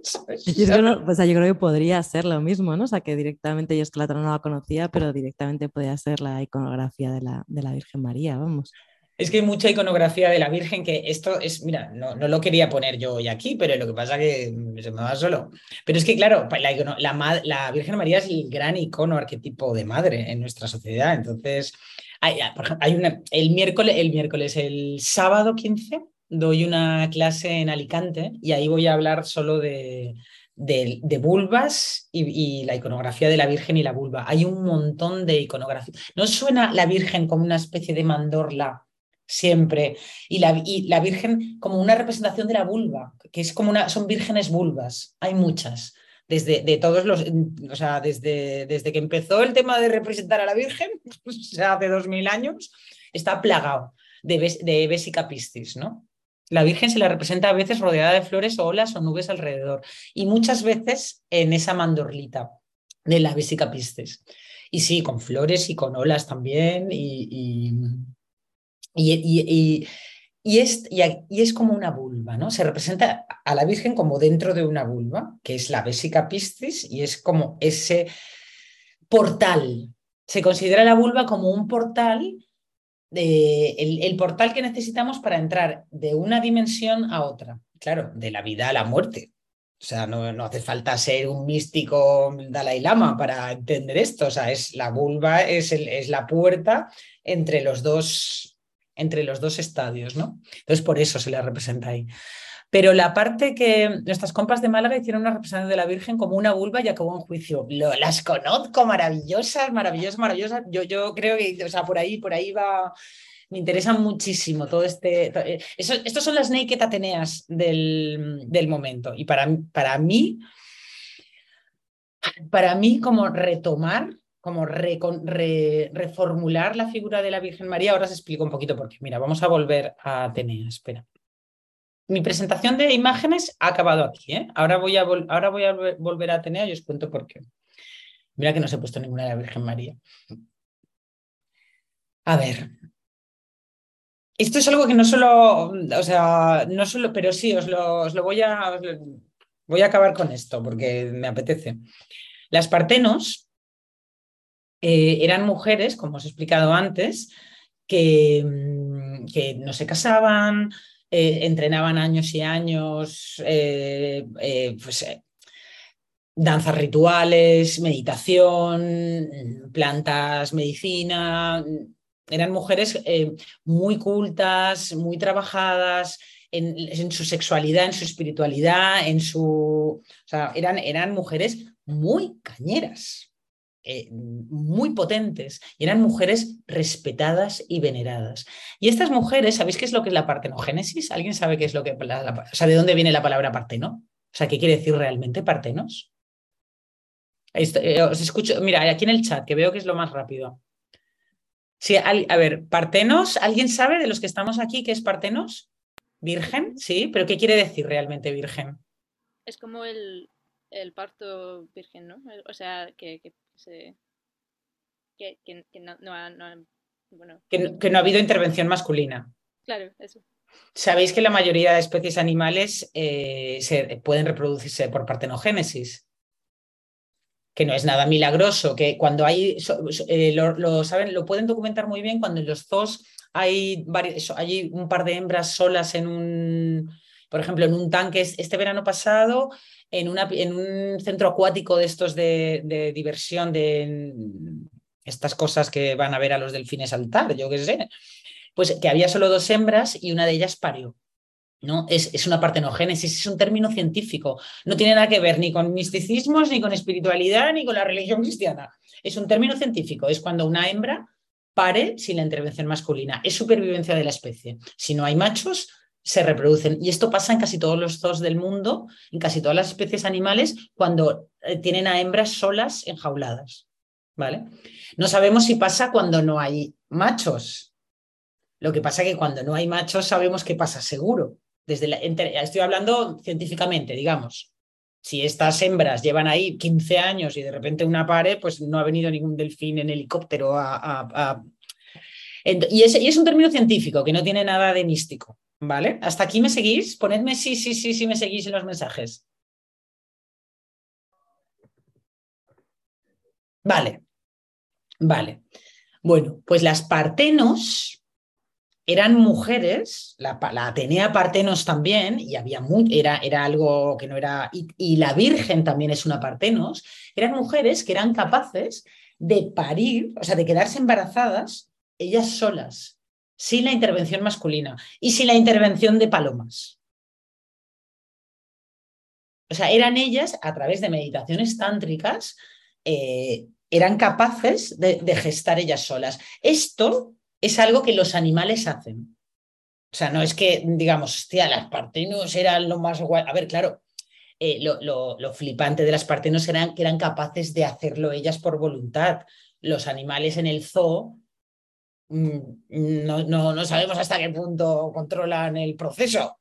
Yo, pues, yo creo que podría ser lo mismo, ¿no? O sea, que directamente, yo es que la otra no la conocía, pero directamente podría ser la iconografía de la, de la Virgen María, vamos. Es que hay mucha iconografía de la Virgen que esto es, mira, no, no lo quería poner yo hoy aquí, pero lo que pasa es que se me va solo. Pero es que, claro, la, la, la Virgen María es el gran icono arquetipo de madre en nuestra sociedad. Entonces, hay, hay una, el, miércoles, el miércoles, el sábado 15, doy una clase en Alicante y ahí voy a hablar solo de, de, vulvas y, la iconografía de la Virgen y la vulva. Hay un montón de iconografía. ¿No suena la Virgen como una especie de mandorla siempre? Y la, y la Virgen como una representación de la vulva, que es como una, son vírgenes vulvas. Hay muchas. Desde, de todos los, o sea, desde, desde que empezó el tema de representar a la Virgen, o sea, hace dos mil años, está plagado de, de Vesica Piscis, ¿no? La Virgen se la representa a veces rodeada de flores o olas o nubes alrededor y muchas veces en esa mandorlita de la Vesica Piscis. Y sí, con flores y con olas también y, y, y, es, y, es, como una vulva, ¿no? Se representa a la Virgen como dentro de una vulva, que es la Vesica Piscis y es como ese portal. Se considera la vulva como un portal el, portal que necesitamos para entrar de una dimensión a otra, claro, de la vida a la muerte. O sea, no, no, hace falta ser un místico Dalai Lama para entender esto. O sea, es la vulva, es, es la puerta entre los dos, entre los dos estadios, ¿no? Entonces, por eso se le representa ahí. Pero la parte que nuestras compas de Málaga hicieron una representación de la Virgen como una vulva y acabó en juicio. las conozco, maravillosas, maravillosas, maravillosas. Yo, yo creo que, o sea, por ahí, por ahí va. Me interesa muchísimo todo este. Eh, eso, estos son las naked Ateneas del, del momento. Y para, para mí, para mí, como retomar como reformular la figura de la Virgen María. Ahora os explico un poquito por qué. Mira, vamos a volver a Atenea, espera mi presentación de imágenes ha acabado aquí. ¿eh? Ahora, voy a volver a tener y os cuento por qué. Mira que no se ha puesto ninguna de la Virgen María. A ver. Esto es algo que no solo, o sea, no solo, pero sí, os lo, lo voy a, voy a acabar con esto porque me apetece. Las partenos eh, eran mujeres, como os he explicado antes, que, mm, que no se casaban, eh, entrenaban años y años, eh, eh, pues, danzas rituales, meditación, plantas, medicina. Eran mujeres muy cultas, muy trabajadas, en, su sexualidad, en su espiritualidad, en su. Eran, eran mujeres muy cañeras. Eh, muy potentes y eran mujeres respetadas y veneradas. Y estas mujeres, ¿sabéis qué es lo que es la partenogénesis? ¿Alguien sabe qué es lo que, o sea, de dónde viene la palabra parteno? O sea, ¿qué quiere decir realmente partenos? Eh, os escucho, mira, aquí en el chat, que veo que es lo más rápido. Sí, a ver, partenos, ¿alguien sabe de los que estamos aquí qué es partenos? Virgen, sí, pero ¿qué quiere decir realmente virgen? Es como el, el parto virgen, ¿no? O sea, que, no, ha, que, no, ha habido intervención masculina. Claro, eso. Sabéis que la mayoría de especies animales eh, se, pueden reproducirse por partenogénesis, que no es nada milagroso, que cuando hay, eh, lo, saben, lo pueden documentar muy bien cuando en los zoos hay, hay un par de hembras solas en un, por ejemplo, en un tanque este verano pasado en, un centro acuático de estos de, diversión, de estas cosas que van a ver a los delfines saltar, yo qué sé, pues que había solo dos hembras y una de ellas parió. ¿no? Es, es, una partenogénesis, es un término científico. No tiene nada que ver ni con misticismos, ni con espiritualidad, ni con la religión cristiana. Es un término científico. Es cuando una hembra pare sin la intervención masculina. Es supervivencia de la especie. Si no hay machos, se reproducen. Y esto pasa en casi todos los zoos del mundo, en casi todas las especies animales, cuando eh, tienen a hembras solas enjauladas. ¿Vale? No sabemos si pasa cuando no hay machos. Lo que pasa es que cuando no hay machos sabemos qué pasa seguro. Desde la, estoy hablando científicamente, digamos. Si estas hembras llevan ahí 15 años y de repente una pare, pues no ha venido ningún delfín en helicóptero a... Y es un término científico que no tiene nada de místico. ¿Vale? ¿Hasta aquí me seguís? Ponedme sí, sí, sí, sí me seguís en los mensajes. Vale, vale. Bueno, pues las partenos eran mujeres, la, Atenea Partenos también, y había muy, era, era algo que no era, y, y, la Virgen también es una Partenos, eran mujeres que eran capaces de parir, o sea, de quedarse embarazadas ellas solas sin la intervención masculina y sin la intervención de palomas. O sea, eran ellas, a través de meditaciones tántricas, eh, eran capaces de, gestar ellas solas. Esto es algo que los animales hacen. O sea, no es que, digamos, hostia, las partenos eran lo más guay. A ver, claro, eh, lo, flipante de las partenos eran que eran capaces de hacerlo ellas por voluntad. Los animales en el zoo no, no, no sabemos hasta qué punto controlan el proceso.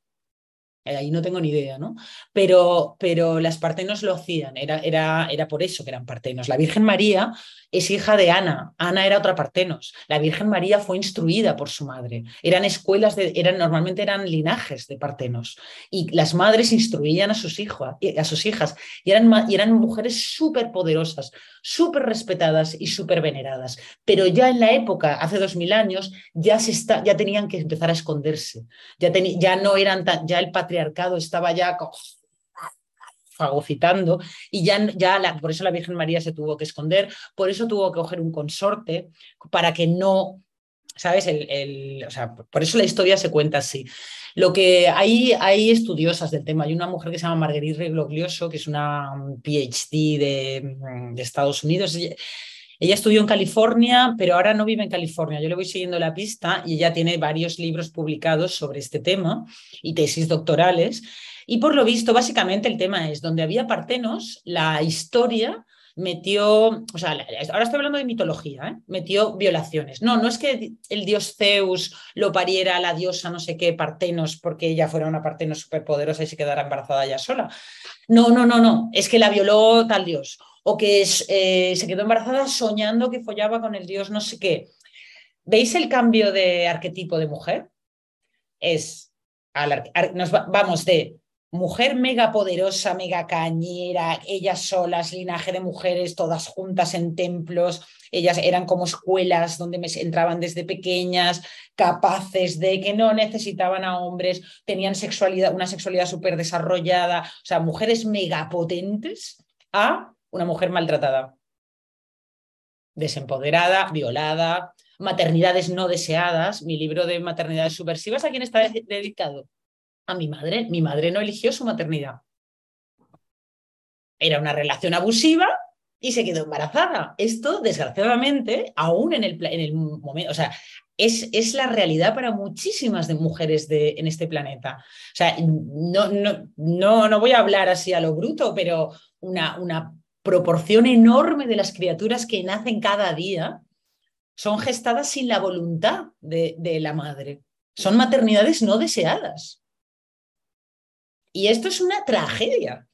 Eh, ahí no tengo ni idea, ¿no? Pero, pero las partenos lo hacían, era, era, era por eso que eran partenos. La Virgen María es hija de Ana, Ana era otra partenos. La Virgen María fue instruida por su madre. Eran escuelas, de, eran, normalmente eran linajes de partenos. Y las madres instruían a sus, a sus hijas y eran, y eran mujeres súper poderosas, súper respetadas y súper veneradas. Pero ya en la época, hace dos mil años, ya, se está, ya tenían que empezar a esconderse. Ya, ya no eran ya el patriarcado estaba ya fagocitando y ya, ya por eso la Virgen María se tuvo que esconder, por eso tuvo que coger un consorte para que no, ¿sabes? El, o sea, por eso la historia se cuenta así. Lo que hay, hay estudiosas del tema, hay una mujer que se llama Marguerite Regloglioso, que es una PhD de Estados Unidos. Ella estudió en California, pero ahora no vive en California. Yo le voy siguiendo la pista y ella tiene varios libros publicados sobre este tema y tesis doctorales. Y por lo visto, básicamente el tema es, donde había partenos, la historia metió, o sea, ahora estoy hablando de mitología, ¿eh? metió violaciones. No, no es que el dios Zeus lo pariera a la diosa no sé qué Partenos porque ella fuera una Partenos superpoderosa y se quedara embarazada ella sola. No, no, no, no, es que la violó tal dios. O que eh, se quedó embarazada soñando que follaba con el dios no sé qué. ¿Veis el cambio de arquetipo de mujer? Es, vamos de mujer mega poderosa, mega cañera, ellas solas, linaje de mujeres, todas juntas en templos, ellas eran como escuelas donde entraban desde pequeñas, capaces de que no necesitaban a hombres, tenían sexualidad, una sexualidad súper desarrollada, o sea, mujeres mega potentes a una mujer maltratada, desempoderada, violada, maternidades no deseadas. Mi libro de maternidades subversivas, ¿a quién está dedicado? a mi madre. Mi madre no eligió su maternidad. Era una relación abusiva y se quedó embarazada. Esto, desgraciadamente, aún en el, en el momento, o sea, es, es, la realidad para muchísimas de mujeres de, en este planeta. O sea, no, no, no, no voy a hablar así a lo bruto, pero una, una proporción enorme de las criaturas que nacen cada día son gestadas sin la voluntad de, la madre. Son maternidades no deseadas. Y esto es una tragedia.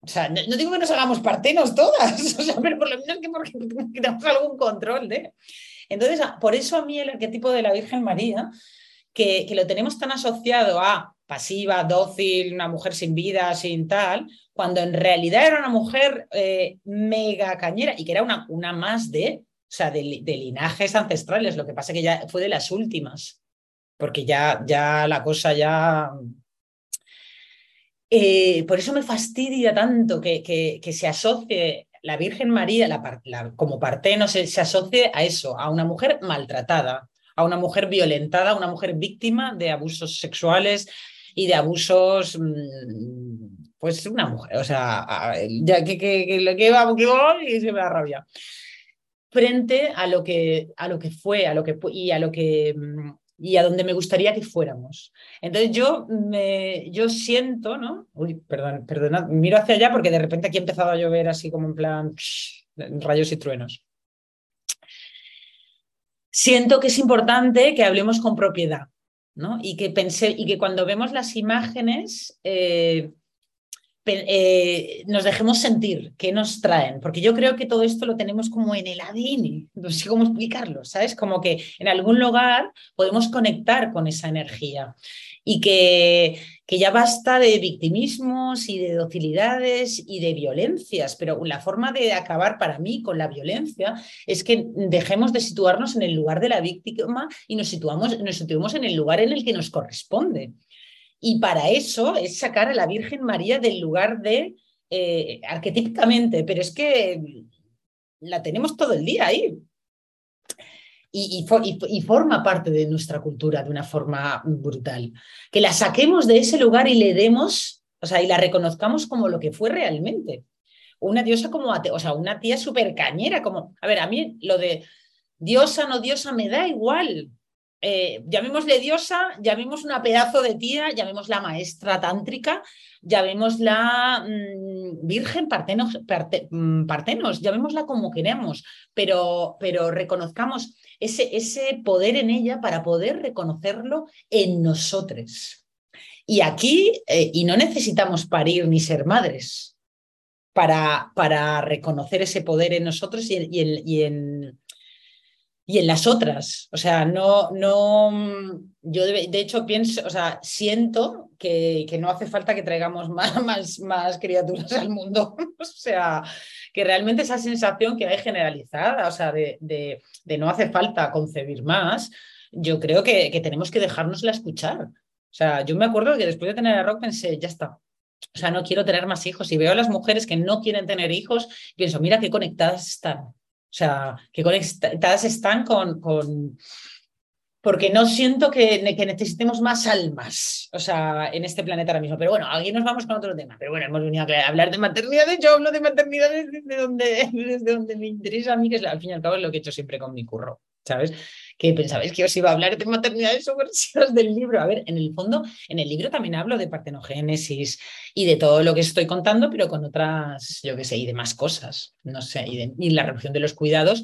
O sea, no, digo que nos hagamos partenos todas, pero por lo menos que, porque, tenemos algún control de. Entonces, por eso a mí el arquetipo de la Virgen María, que, lo tenemos tan asociado a pasiva, dócil, una mujer sin vida, sin tal, cuando en realidad era una mujer eh, mega cañera y que era una, una más de, o sea, de, linajes ancestrales. Lo que pasa es que ya fue de las últimas, porque ya, ya la cosa ya eh, por eso me fastidia tanto que, que, se asocie la Virgen María la, como parteno, se, se asocie a eso, a una mujer maltratada, a una mujer violentada, a una mujer víctima de abusos sexuales y de abusos, mm, pues una mujer, o sea, ya que, que, que, que va, y se me da rabia. Frente a lo que, a lo que fue, a lo que, y a lo que mm, y a donde me gustaría que fuéramos. Entonces yo, me, yo siento, ¿no? Uy, perdón, perdón, miro hacia allá porque de repente aquí ha empezado a llover así como en plan rayos y truenos. Siento que es importante que hablemos con propiedad, ¿no? Y que pensé, y que cuando vemos las imágenes eh, eh, nos dejemos sentir, qué nos traen, porque yo creo que todo esto lo tenemos como en el ADN, no sé cómo explicarlo, ¿sabes? Como que en algún lugar podemos conectar con esa energía y que, que ya basta de victimismos y de docilidades y de violencias, pero la forma de acabar para mí con la violencia es que dejemos de situarnos en el lugar de la víctima y nos situamos, nos situemos en el lugar en el que nos corresponde. Y para eso es sacar a la Virgen María del lugar de, eh, arquetípicamente, pero es que la tenemos todo el día ahí. y, forma parte de nuestra cultura de una forma brutal. Que la saquemos de ese lugar y le demos, o sea, y la reconozcamos como lo que fue realmente. Una diosa como, o sea, una tía súper cañera, como, a ver, a mí lo de diosa, no diosa, me da igual. Eh, llamémosle diosa, llamemos una pedazo de tía, llamémosla maestra tántrica, llamémosla mm, virgen partenos, mm, partenos, llamémosla como queramos, pero, pero reconozcamos ese, ese poder en ella para poder reconocerlo en nosotros. Y aquí, eh, y no necesitamos parir ni ser madres para, para reconocer ese poder en nosotros y en y en las otras. O sea, no, no, yo de, hecho pienso, o sea, siento que, que, no hace falta que traigamos más, más, más criaturas al mundo. o sea, que realmente esa sensación que hay generalizada, o sea, de, de, de no hace falta concebir más, yo creo que, que tenemos que dejárnosla escuchar. O sea, yo me acuerdo que después de tener a Rock pensé, ya está, o sea, no quiero tener más hijos. Y veo a las mujeres que no quieren tener hijos, pienso, mira qué conectadas están. O sea, que conectadas están con, con porque no siento que, que, necesitemos más almas, o sea, en este planeta ahora mismo. Pero bueno, aquí nos vamos con otro tema. Pero bueno, hemos venido a hablar de maternidad. De hecho, hablo de maternidad desde donde, desde donde me interesa a mí, que es, al fin y al cabo es lo que he hecho siempre con mi curro, ¿sabes? Que pensabais que os iba a hablar de maternidades subversivas del libro. A ver, en el fondo, en el libro también hablo de partenogénesis y de todo lo que estoy contando, pero con otras, yo qué sé, y demás cosas. No sé, y, la revolución de los cuidados.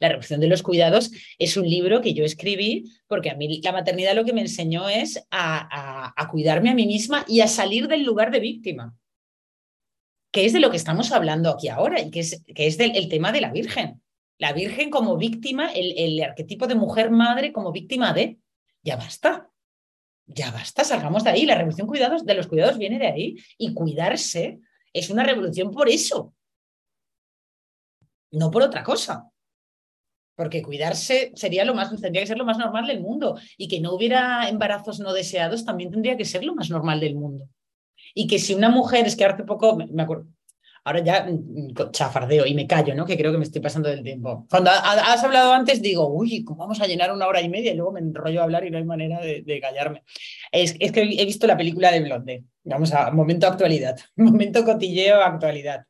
La revolución de los cuidados es un libro que yo escribí porque a mí la maternidad lo que me enseñó es a, a, cuidarme a mí misma y a salir del lugar de víctima, que es de lo que estamos hablando aquí ahora y que es, que es del, el tema de la Virgen. La Virgen como víctima, el, arquetipo de mujer madre como víctima de, ya basta, ya basta, salgamos de ahí. La revolución cuidados, de los cuidados viene de ahí y cuidarse es una revolución por eso, no por otra cosa. Porque cuidarse sería lo más, tendría que ser lo más normal del mundo. Y que no hubiera embarazos no deseados también tendría que ser lo más normal del mundo. Y que si una mujer, es que hace poco, me acuerdo, ahora ya mm, mm, chafardeo y me callo, ¿no? Que creo que me estoy pasando del tiempo. Cuando has hablado antes digo, uy, ¿cómo vamos a llenar una hora y media? Y luego me enrollo a hablar y no hay manera de, callarme. Es, que he visto la película de Blonde. Vamos a momento actualidad, momento cotilleo actualidad.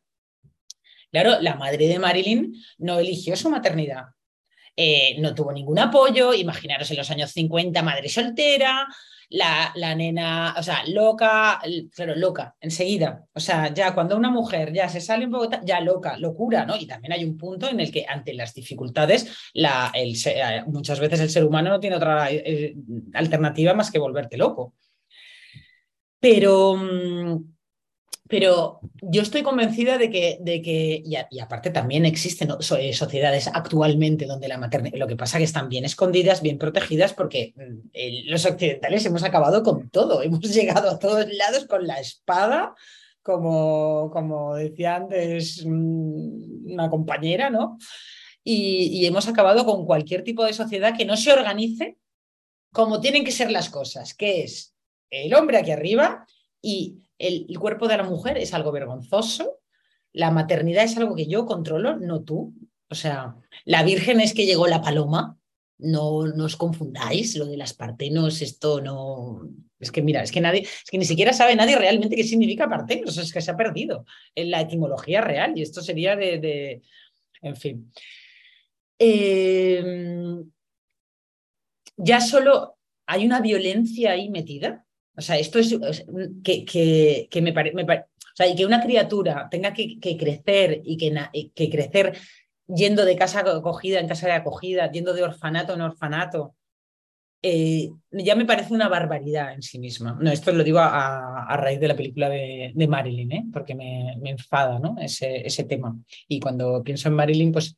Claro, la madre de Marilyn no eligió su maternidad. Eh, no tuvo ningún apoyo, imaginaros en los años 50, madre soltera, la, la, nena, o sea, loca, pero loca, enseguida. O sea, ya cuando una mujer ya se sale un poco, ya loca, locura, ¿no? Y también hay un punto en el que ante las dificultades, la, eh, muchas veces el ser humano no tiene otra eh, alternativa más que volverte loco. Pero, mm, pero yo estoy convencida de que, de que y, aparte también existen eh, sociedades actualmente donde la maternidad, lo que pasa es que están bien escondidas, bien protegidas, porque mm, los occidentales hemos acabado con todo, hemos llegado a todos lados con la espada, como, como decía antes mm, una compañera, ¿no? Y, y hemos acabado con cualquier tipo de sociedad que no se organice como tienen que ser las cosas, que es el hombre aquí arriba y el, cuerpo de la mujer es algo vergonzoso, la maternidad es algo que yo controlo, no tú. O sea, la Virgen es que llegó la paloma, no, no os confundáis, lo de las partenos, esto no... Es que mira, es que nadie, es que ni siquiera sabe nadie realmente qué significa partenos, es que se ha perdido en la etimología real y esto sería de, en fin. Em, ya solo hay una violencia ahí metida o sea, esto es que, que, me parece... O sea, y que una criatura tenga que, crecer y que, que, crecer yendo de casa acogida en casa de acogida, yendo de orfanato en orfanato, eh, ya me parece una barbaridad en sí misma. No, esto lo digo a, a raíz de la película de, de Marilyn, ¿eh? porque me, me enfada ¿no? ese, ese tema. Y cuando pienso en Marilyn, pues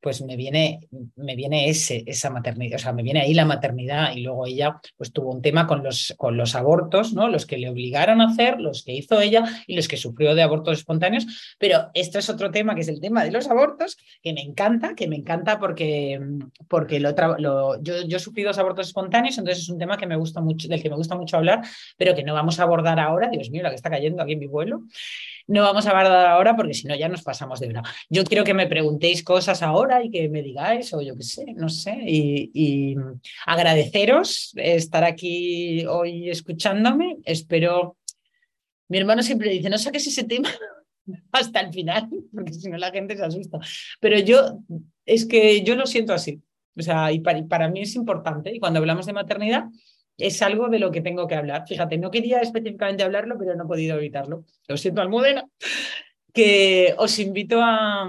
pues me viene, me viene ese, esa maternidad, o sea, me viene ahí la maternidad y luego ella pues tuvo un tema con los, con los abortos, ¿no? Los que le obligaron a hacer, los que hizo ella y los que sufrió de abortos espontáneos, pero esto es otro tema que es el tema de los abortos, que me encanta, que me encanta porque, porque lo, lo yo, yo sufrí dos abortos espontáneos, entonces es un tema que me gusta mucho, del que me gusta mucho hablar, pero que no vamos a abordar ahora, Dios mío, la que está cayendo aquí en mi vuelo no vamos a hablar ahora porque si no ya nos pasamos de verdad. Yo quiero que me preguntéis cosas ahora y que me digáis, o yo qué sé, no sé, y, agradeceros estar aquí hoy escuchándome. Espero. Mi hermano siempre dice, no saques ese tema hasta el final, porque si no la gente se asusta. Pero yo, es que yo lo siento así. O sea, y para mí es importante. Y cuando hablamos de maternidad, es algo de lo que tengo que hablar. Fíjate, no quería específicamente hablarlo, pero no he podido evitarlo. Lo siento, Almudena, que os invito a,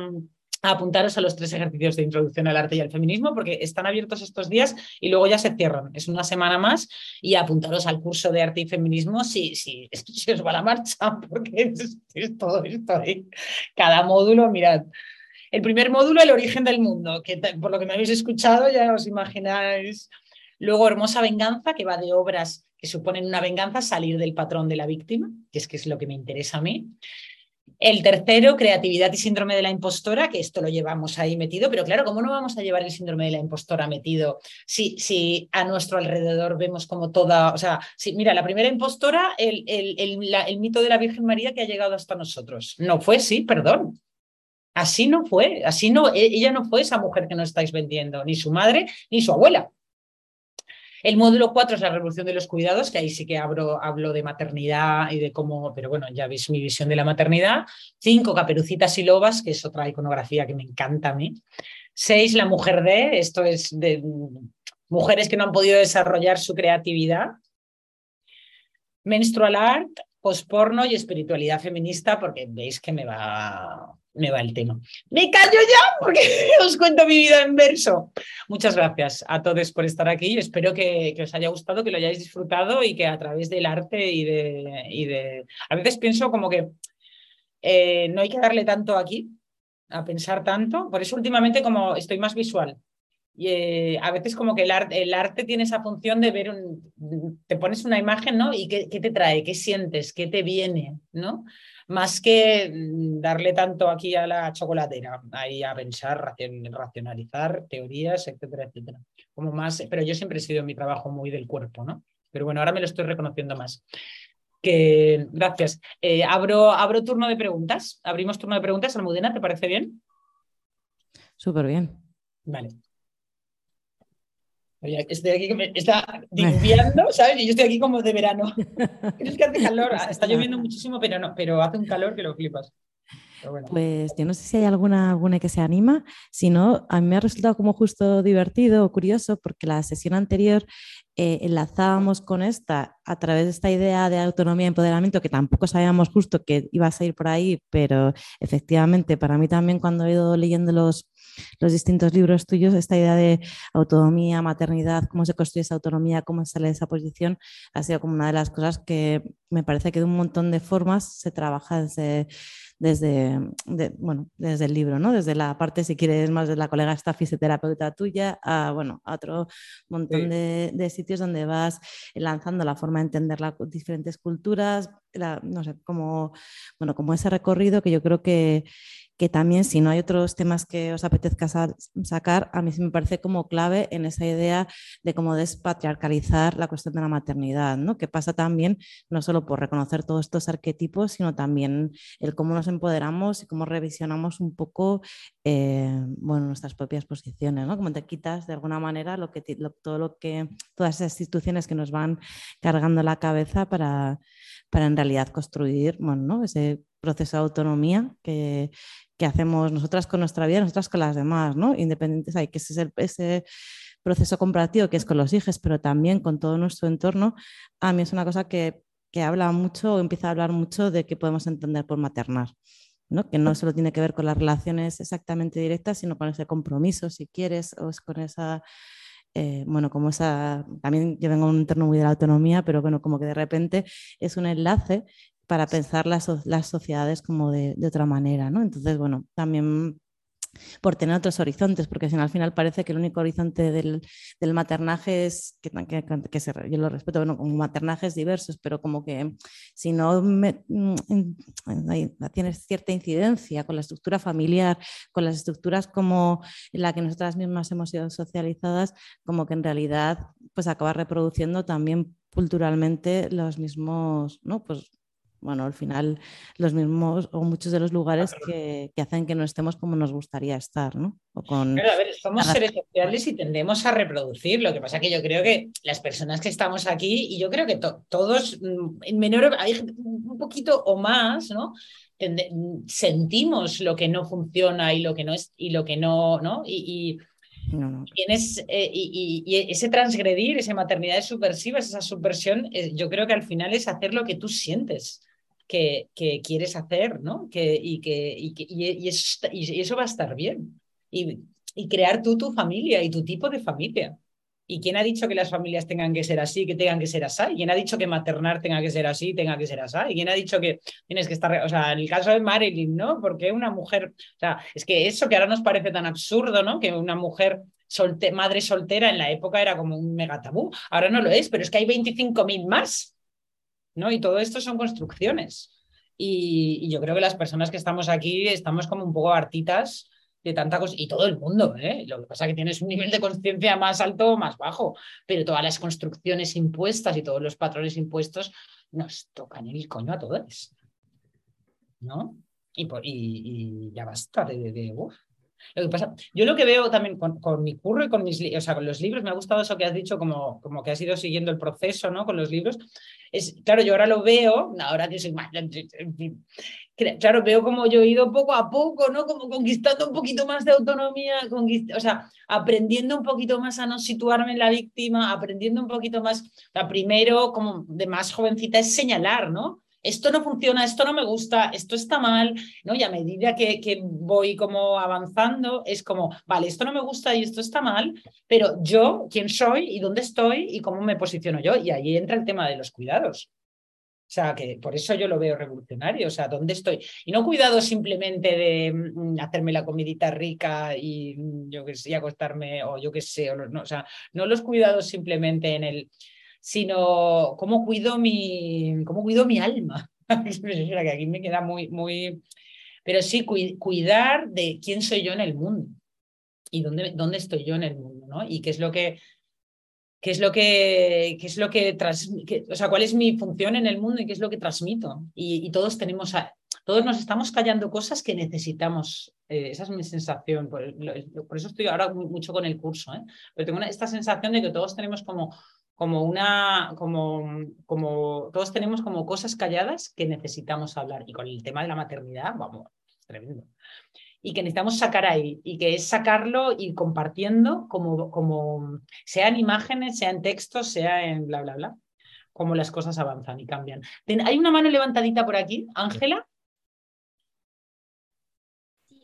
apuntaros a los tres ejercicios de introducción al arte y al feminismo, porque están abiertos estos días y luego ya se cierran. Es una semana más y apuntaros al curso de arte y feminismo si, si, si os va la marcha, porque es, todo esto ahí. Cada módulo, mirad. El primer módulo, el origen del mundo, que por lo que me habéis escuchado ya os imagináis Luego, Hermosa Venganza, que va de obras que suponen una venganza, salir del patrón de la víctima, que es que es lo que me interesa a mí. El tercero, creatividad y síndrome de la impostora, que esto lo llevamos ahí metido, pero claro, ¿cómo no vamos a llevar el síndrome de la impostora metido si, si a nuestro alrededor vemos como toda, o sea, mira, la primera impostora, el, el, el, mito de la Virgen María que ha llegado hasta nosotros. No fue, sí, perdón. Así no fue, así no, e, ella no fue esa mujer que nos estáis vendiendo, ni su madre, ni su abuela. El módulo 4 es la revolución de los cuidados, que ahí sí que hablo, hablo de maternidad y de cómo, pero bueno, ya veis mi visión de la maternidad. 5, caperucitas y lobas, que es otra iconografía que me encanta a mí. 6, la mujer de, esto es de mujeres que no han podido desarrollar su creatividad. Menstrual art, posporno y espiritualidad feminista, porque veis que me va me va el tema. Me callo ya porque os cuento mi vida en verso. Muchas gracias a todos por estar aquí. Espero que, os haya gustado, que lo hayáis disfrutado y que a través del arte y de... Y de... A veces pienso como que eh, no hay que darle tanto aquí, a pensar tanto. Por eso últimamente como estoy más visual. Y eh, a veces como que el, arte, el arte tiene esa función de ver, un, te pones una imagen, ¿no? Y qué te trae, qué sientes, qué te viene, ¿no? Más que mm, darle tanto aquí a la chocolatera, ahí a pensar, racionalizar teorías, etcétera, etcétera. Como más, pero yo siempre he sido en mi trabajo muy del cuerpo, ¿no? Pero bueno, ahora me lo estoy reconociendo más. Que, gracias. Eh, abro, abro turno de preguntas. Abrimos turno de preguntas. Almudena, ¿te parece bien? Súper bien. Vale. Estoy aquí que me está diluviando, ¿sabes? Y yo estoy aquí como de verano. Es que hace calor, está lloviendo muchísimo, pero no, pero hace un calor que lo flipas. Pues yo no sé si hay alguna, alguna que se anima, si no, a mí me ha resultado como justo divertido o curioso porque la sesión anterior eh, enlazábamos con esta a través de esta idea de autonomía y empoderamiento que tampoco sabíamos justo que iba a salir por ahí, pero efectivamente para mí también cuando he ido leyendo los, los distintos libros tuyos, esta idea de autonomía, maternidad, cómo se construye esa autonomía, cómo sale de esa posición, ha sido como una de las cosas que me parece que de un montón de formas se trabaja desde, desde, bueno, desde el libro, ¿no? desde la parte, si quieres, más de la colega esta fisioterapeuta tuya, a, bueno, a otro montón de, de, sitios donde vas lanzando la forma de entender las diferentes culturas, no sé, como, bueno, como ese recorrido que yo creo que, que también si no hay otros temas que os apetezca sacar, a mí sí me parece como clave en esa idea de cómo despatriarcalizar la cuestión de la maternidad, ¿no? que pasa también no solo por reconocer todos estos arquetipos, sino también el cómo nos empoderamos y cómo revisionamos un poco eh, bueno, nuestras propias posiciones, ¿no? como te quitas de alguna manera lo que, todo lo que, todas esas instituciones que nos van cargando la cabeza para, para en realidad construir ¿no? ese proceso de autonomía que, que hacemos nosotras con nuestra vida, nosotras con las demás, ¿no? Independientes, hay que ese, ese proceso comparativo que es con los hijos, pero también con todo nuestro entorno, a mí es una cosa que, que habla mucho o empieza a hablar mucho de que podemos entender por maternar. ¿no? que no solo tiene que ver con las relaciones exactamente directas, sino con ese compromiso, si quieres, o es con esa, eh, bueno, como esa, también yo vengo un entorno muy de la autonomía, pero bueno, como que de repente es un enlace para pensar las, las sociedades como de, de, otra manera, ¿no? Entonces, bueno, también por tener otros horizontes, porque si no, al final parece que el único horizonte del, del maternaje es, que, que, que se, yo lo respeto, bueno, como maternajes diversos, pero como que si no me, mm, tienes cierta incidencia con la estructura familiar, con las estructuras como en la que nosotras mismas hemos sido socializadas, como que en realidad pues acaba reproduciendo también culturalmente los mismos, ¿no? Pues bueno, al final los mismos o muchos de los lugares que, hacen que no estemos como nos gustaría estar, ¿no? O con... Pero a ver, somos seres sociales y tendemos a reproducir. Lo que pasa es que yo creo que las personas que estamos aquí, y yo creo que todos, mm, en menor, hay un poquito o más, ¿no? sentimos lo que no funciona y lo que no es y lo que no, ¿no? Y, Tienes, eh, y, ese transgredir, esa maternidad subversiva, esa subversión, eh, yo creo que al final es hacer lo que tú sientes que, que quieres hacer, ¿no? Que, y, que, y, eso va a estar bien. Y, crear tú tu familia y tu tipo de familia. ¿Y quién ha dicho que las familias tengan que ser así, que tengan que ser así? ¿Quién ha dicho que maternar tenga que ser así, tenga que ser así? ¿Y quién ha dicho que tienes que estar, o sea, en el caso de Marilyn, ¿no? Porque una mujer, o sea, es que eso que ahora nos parece tan absurdo, ¿no? Que una mujer madre soltera en la época era como un mega tabú. Ahora no lo es, pero es que hay 25.000 más, ¿no? Y todo esto son construcciones. Y, yo creo que las personas que estamos aquí estamos como un poco hartitas de tanta cosa, y todo el mundo, ¿eh? lo que pasa es que tienes un nivel de conciencia más alto o más bajo, pero todas las construcciones impuestas y todos los patrones impuestos nos tocan el coño a todos. ¿No? Y, y, ya basta de, de, Lo que pasa, yo lo que veo también con, mi curro y con mis o sea, con los libros, me ha gustado eso que has dicho, como, como que has ido siguiendo el proceso, ¿no? Con los libros. Es, claro, yo ahora lo veo, ahora que soy más, claro, veo como yo he ido poco a poco, ¿no? Como conquistando un poquito más de autonomía, o sea, aprendiendo un poquito más a no situarme en la víctima, aprendiendo un poquito más, la primero, como de más jovencita, es señalar, ¿no? Esto no funciona, esto no me gusta, esto está mal, ¿no? Y a medida que, que voy como avanzando, es como, vale, esto no me gusta y esto está mal, pero yo, ¿quién soy y dónde estoy y cómo me posiciono yo? Y ahí entra el tema de los cuidados. O sea, que por eso yo lo veo revolucionario. O sea, ¿dónde estoy? Y no cuidado simplemente de mm, hacerme la comidita rica y mm, yo que sé, acostarme o yo qué sé. O, no, o sea, no los cuidados simplemente en el, sino cómo cuido mi, cómo cuido mi alma. que aquí me queda muy, muy. Pero sí, cuidar de quién soy yo en el mundo y dónde, dónde estoy yo en el mundo, ¿no? Y qué es lo que qué es lo que, qué es lo que, o sea, cuál es mi función en el mundo y qué es lo que transmito. Y, todos tenemos, todos nos estamos callando cosas que necesitamos. Eh, esa es mi sensación. Por, eso estoy ahora mucho con el curso. ¿eh? Pero tengo esta sensación de que todos tenemos como, como una, como, como, todos tenemos como cosas calladas que necesitamos hablar. Y con el tema de la maternidad, vamos, es tremendo y que necesitamos sacar ahí y que es sacarlo y compartiendo como, como sea en imágenes, sea en textos, sea en bla, bla, bla, como las cosas avanzan y cambian. Hay una mano levantadita por aquí, Ángela.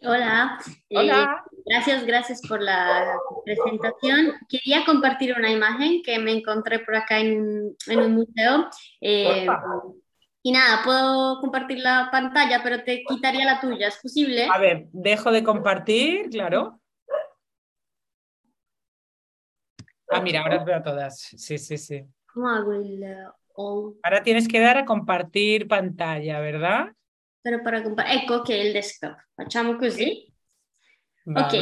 Hola. Hola. Eh, gracias, gracias por la presentación. Quería compartir una imagen que me encontré por acá en, en un museo. Eh, y nada, puedo compartir la pantalla, pero te quitaría la tuya, ¿es posible? A ver, dejo de compartir, claro. Ah, mira, ahora veo todas. Sí, sí, sí. ¿Cómo hago el uh, Ahora tienes que dar a compartir pantalla, ¿verdad? Pero para compartir, ecco que el desktop. Facciamo così. Ok,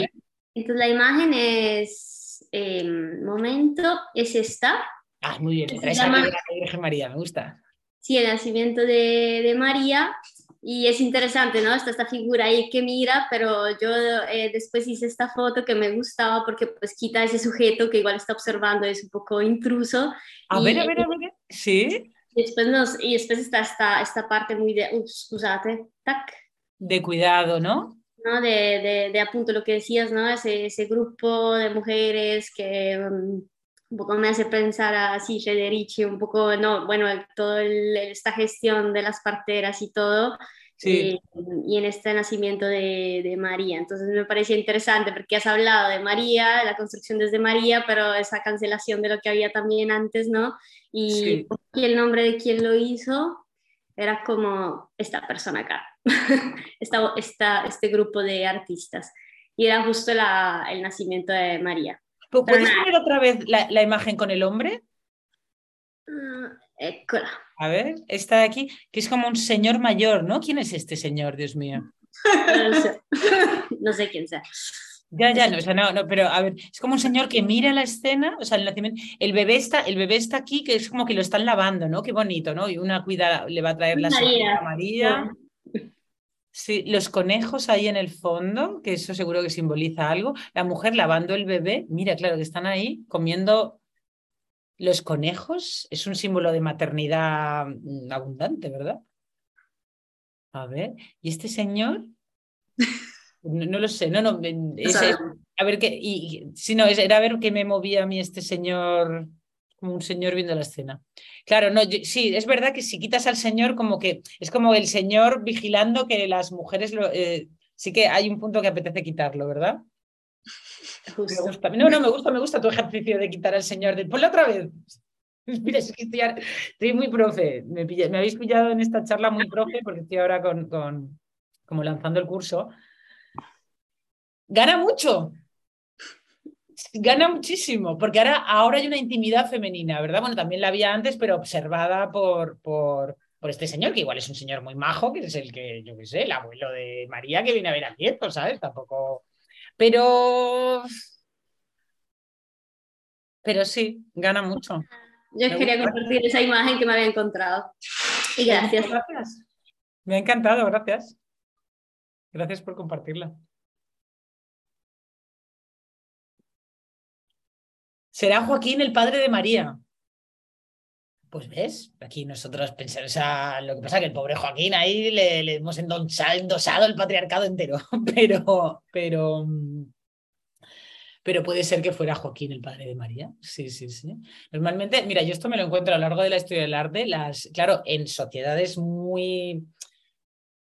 entonces la imagen es, eh, momento, es esta. Ah, muy bien, traes la Virgen María, me gusta sí, el nacimiento de, María. Y es interesante, ¿no? Está esta figura ahí que mira, pero yo eh, después hice esta foto que me gustaba porque pues quita ese sujeto que igual está observando, es un poco intruso. A ver, a ver, a ver, sí. Y después, nos, y después está esta, esta parte muy de, scusate, tac. De cuidado, ¿no? ¿no? De, de, de, apunto lo que decías, ¿no? Ese, ese grupo de mujeres que... Mm, un poco me hace pensar a sí, Federici, un poco, no, bueno, toda esta gestión de las parteras y todo, y, en este nacimiento de, de, María. Entonces me parecía interesante porque has hablado de María, de la construcción desde María, pero esa cancelación de lo que había también antes, ¿no? Y, el nombre de quien lo hizo era como esta persona acá, esta, esta, este grupo de artistas. Y era justo la, el nacimiento de María. ¿Puedes poner otra vez la, imagen con el hombre? Mm, A ver, está aquí, que es como un señor mayor, ¿no? ¿Quién es este señor, Dios mío? No sé, no sé quién sea. Ya, ya, no, o sea, no, no, pero a ver, es como un señor que mira la escena, o sea, el nacimiento, el bebé está, el bebé está aquí, que es como que lo están lavando, ¿no? Qué bonito, ¿no? Y una cuida, le va a traer la María. María. Sí, los conejos ahí en el fondo, que eso seguro que simboliza algo. La mujer lavando el bebé, mira, claro que están ahí comiendo los conejos, es un símbolo de maternidad mm, abundante, ¿verdad? A ver, ¿y este señor? No, lo sé, no, no. a ver qué, y, si no, era a ver qué me movía a mí este señor, como un señor viendo la escena. Claro, no, sí, es verdad que si quitas al señor, como que es como el señor vigilando que las mujeres lo. Eh, sí que hay un punto que apetece quitarlo, ¿verdad? No, no, me gusta, me gusta tu ejercicio de quitar al señor. De, ponlo otra vez. Mira, es que estoy, muy profe. Me, me, habéis pillado en esta charla muy profe porque estoy ahora con, con como lanzando el curso gana mucho. Gana muchísimo, porque ahora, ahora hay una intimidad femenina, ¿verdad? Bueno, también la había antes, pero observada por, por, por este señor, que igual es un señor muy majo, que es el que, yo qué sé, el abuelo de María que viene a ver a nieto, ¿sabes? Tampoco. Pero. Pero sí, gana mucho. Yo quería compartir esa imagen que me había encontrado. Y gracias. Gracias. Me ha encantado, gracias. Gracias por compartirla. será Joaquín el padre de María. Pues ves, aquí nosotros pensamos, o sea, lo que pasa que el pobre Joaquín ahí le, hemos endosado el patriarcado entero, pero, pero, pero puede ser que fuera Joaquín el padre de María. Sí, sí, sí. Normalmente, mira, yo esto me lo encuentro a lo largo de la historia del arte, las, claro, en sociedades muy,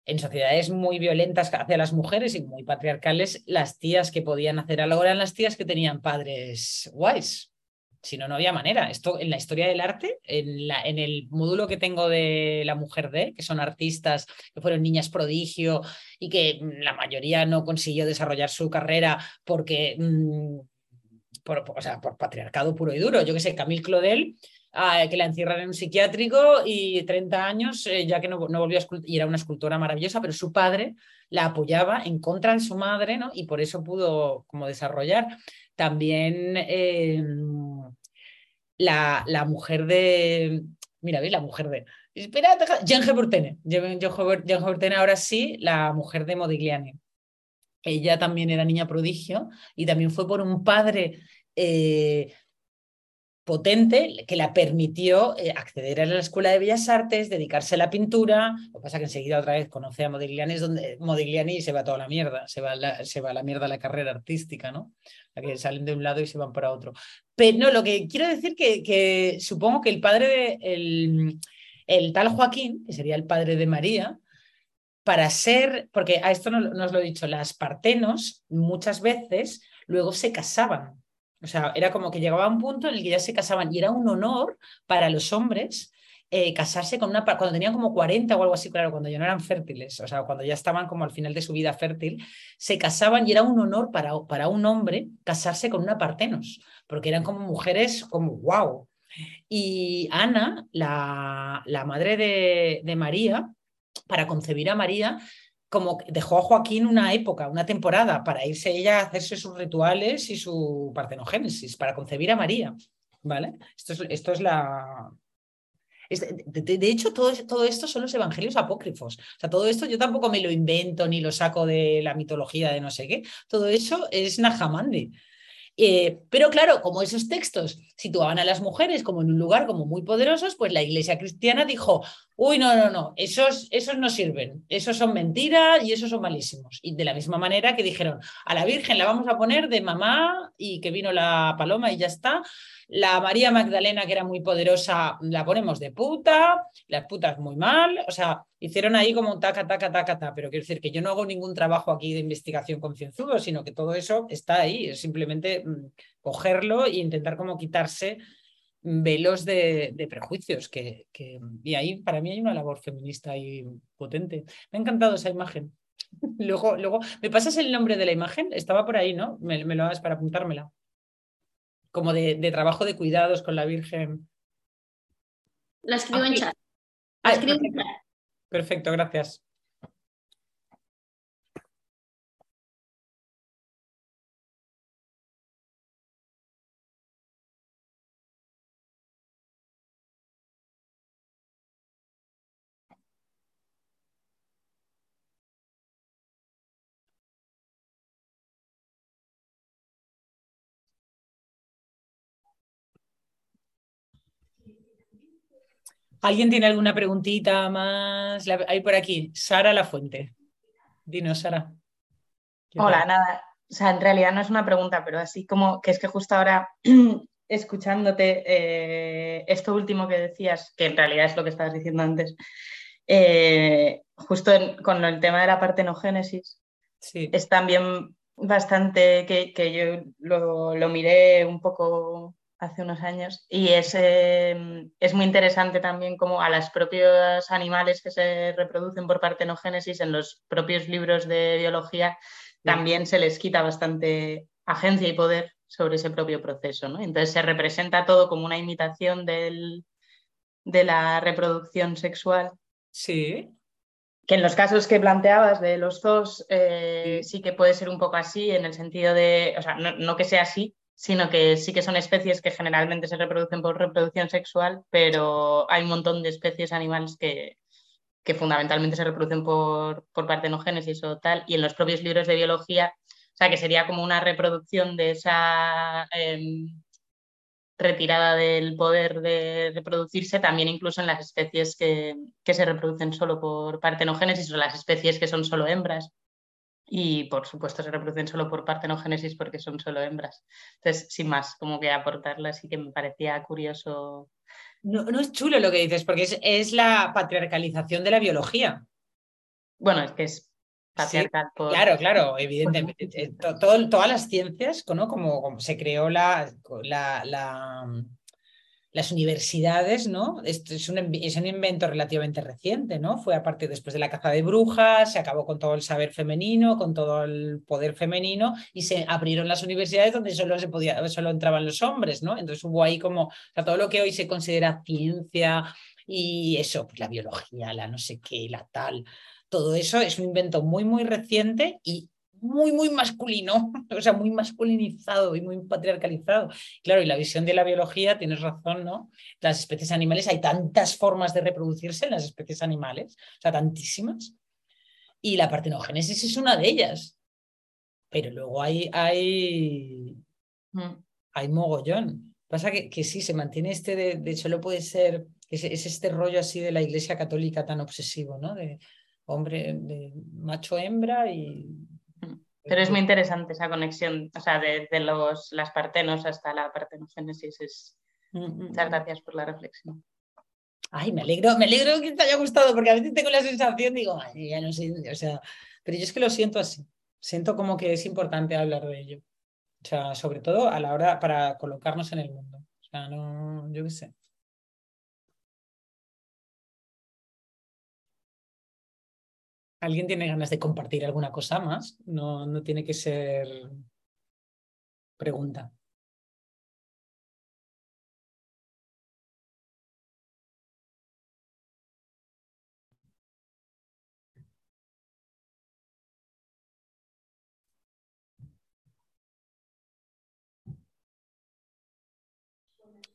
en sociedades muy violentas hacia las mujeres y muy patriarcales, las tías que podían hacer algo eran las tías que tenían padres guays. Si no, no había manera. Esto en la historia del arte, en, la, en el módulo que tengo de la mujer de, que son artistas que fueron niñas prodigio y que mm, la mayoría no consiguió desarrollar su carrera porque, mm, por, o sea, por patriarcado puro y duro. Yo que sé, Camille Claudel que la encierran en un psiquiátrico y 30 años, eh, ya que no, no volvió a y era una escultora maravillosa, pero su padre la apoyaba en contra de su madre, ¿no? Y por eso pudo como desarrollar. También em, la, la, mujer de, mira, ¿ves? La mujer de, espera, Jean Geburtene, Jean ahora sí, la mujer de Modigliani. Ella también era niña prodigio y también fue por un padre eh, potente que la permitió eh, acceder a la Escuela de Bellas Artes, dedicarse a la pintura. Lo que pasa que enseguida otra vez conoce a Modigliani, es donde Modigliani se va toda la mierda, se va, la, se va a la mierda la carrera artística, ¿no? La que salen de un lado y se van para otro. Pero no, lo que quiero decir que, que supongo que el padre de el, el, tal Joaquín, que sería el padre de María, para ser, porque a esto no nos lo he dicho, las partenos muchas veces luego se casaban o sea, era como que llegaba un punto en el que ya se casaban y era un honor para los hombres eh, casarse con una cuando tenían como 40 o algo así, claro, cuando ya no eran fértiles, o sea, cuando ya estaban como al final de su vida fértil, se casaban y era un honor para, para un hombre casarse con una partenos, porque eran como mujeres como wow. Y Ana, la, la madre de, de María, para concebir a María, como dejó a Joaquín una época, una temporada, para irse ella a hacerse sus rituales y su partenogénesis, para concebir a María. ¿Vale? Esto es, esto es la. De, hecho, todo, todo, esto son los evangelios apócrifos. O sea, todo esto yo tampoco me lo invento ni lo saco de la mitología de no sé qué. Todo eso es Najamandi. Eh, pero claro, como esos textos situaban a las mujeres como en un lugar como muy poderosos, pues la iglesia cristiana dijo, uy, no, no, no, esos, esos no sirven, esos son mentiras y esos son malísimos. Y de la misma manera que dijeron, a la Virgen la vamos a poner de mamá y que vino la paloma y ya está, la María Magdalena, que era muy poderosa, la ponemos de puta, las putas muy mal. O sea, hicieron ahí como un taca, taca, taca, taca. Pero quiero decir que yo no hago ningún trabajo aquí de investigación concienzudo, sino que todo eso está ahí. Es simplemente mm, cogerlo e intentar como quitarse velos de, prejuicios. Que, y ahí para mí hay una labor feminista y potente. Me ha encantado esa imagen. luego, luego, ¿me pasas el nombre de la imagen? Estaba por ahí, ¿no? Me, me lo hagas para apuntármela como de, trabajo de cuidados con la Virgen. La escribo en chat. La escribo en chat. Perfecto, gracias. ¿Alguien tiene alguna preguntita más? Hay por aquí, Sara La Fuente. Dinos, Sara. Hola, nada. O sea, en realidad no es una pregunta, pero así como que es que justo ahora escuchándote eh, esto último que decías, que en realidad es lo que estabas diciendo antes, eh, justo con el tema de la partenogénesis, sí. es también bastante que, yo lo, miré un poco hace unos años y es, eh, es muy interesante también como a los propios animales que se reproducen por partenogénesis en los propios libros de biología también se les quita bastante agencia y poder sobre ese propio proceso. ¿no? Entonces se representa todo como una imitación del, de la reproducción sexual. Sí. Que en los casos que planteabas de los dos eh, sí. que puede ser un poco así, en el sentido de, o sea, no, que sea así, sino que sí que son especies que generalmente se reproducen por reproducción sexual, pero hay un montón de especies animales que, que fundamentalmente se reproducen por, por partenogénesis o tal, y en los propios libros de biología, o sea, que sería como una reproducción de esa em, retirada del poder de reproducirse, también incluso en las especies que, que, se reproducen solo por partenogénesis o las especies que son solo hembras. Y por supuesto se reproducen solo por partenogénesis porque son solo hembras. Entonces, sin más, como que aportarla, así que me parecía curioso no, es chulo lo que dices, porque es, la patriarcalización de la biología. Bueno, es que es patriarcal. Claro, claro, evidentemente. Eh, todas las ciencias, ¿no? como, como se creó la, la las universidades, ¿no? Esto es un, es un invento relativamente reciente, ¿no? Fue aparte después de la caza de brujas, se acabó con todo el saber femenino, con todo el poder femenino y se abrieron las universidades donde solo se podía, solo entraban los hombres, ¿no? Entonces hubo ahí como, todo lo que hoy se considera ciencia y eso, pues la biología, la no sé qué, la tal, todo eso es un invento muy, muy reciente y muy, muy masculino, o sea, muy masculinizado y muy patriarcalizado. Claro, y la visión de la biología, tienes razón, ¿no? Las especies animales, hay tantas formas de reproducirse en las especies animales, o sea, tantísimas. Y la partenogénesis es una de ellas. Pero luego hay, hay, mm. hay mogollón. Pasa que, que sí, se mantiene este de, de solo puede ser, es, es este rollo así de la iglesia católica tan obsesivo, ¿no? De hombre, de macho hembra y pero es muy interesante esa conexión, o sea, de, los, las partenos hasta la partenogénesis. Es... Muchas gracias por la reflexión. Ay, me alegro, me alegro que te haya gustado, porque a veces tengo la sensación, digo, ay, ya no sé, o sea, pero yo es que lo siento así. Siento como que es importante hablar de ello. O sea, sobre todo a la hora para colocarnos en el mundo. O sea, no, yo qué sé. ¿Alguien tiene ganas de compartir alguna cosa más? No, no tiene que ser pregunta.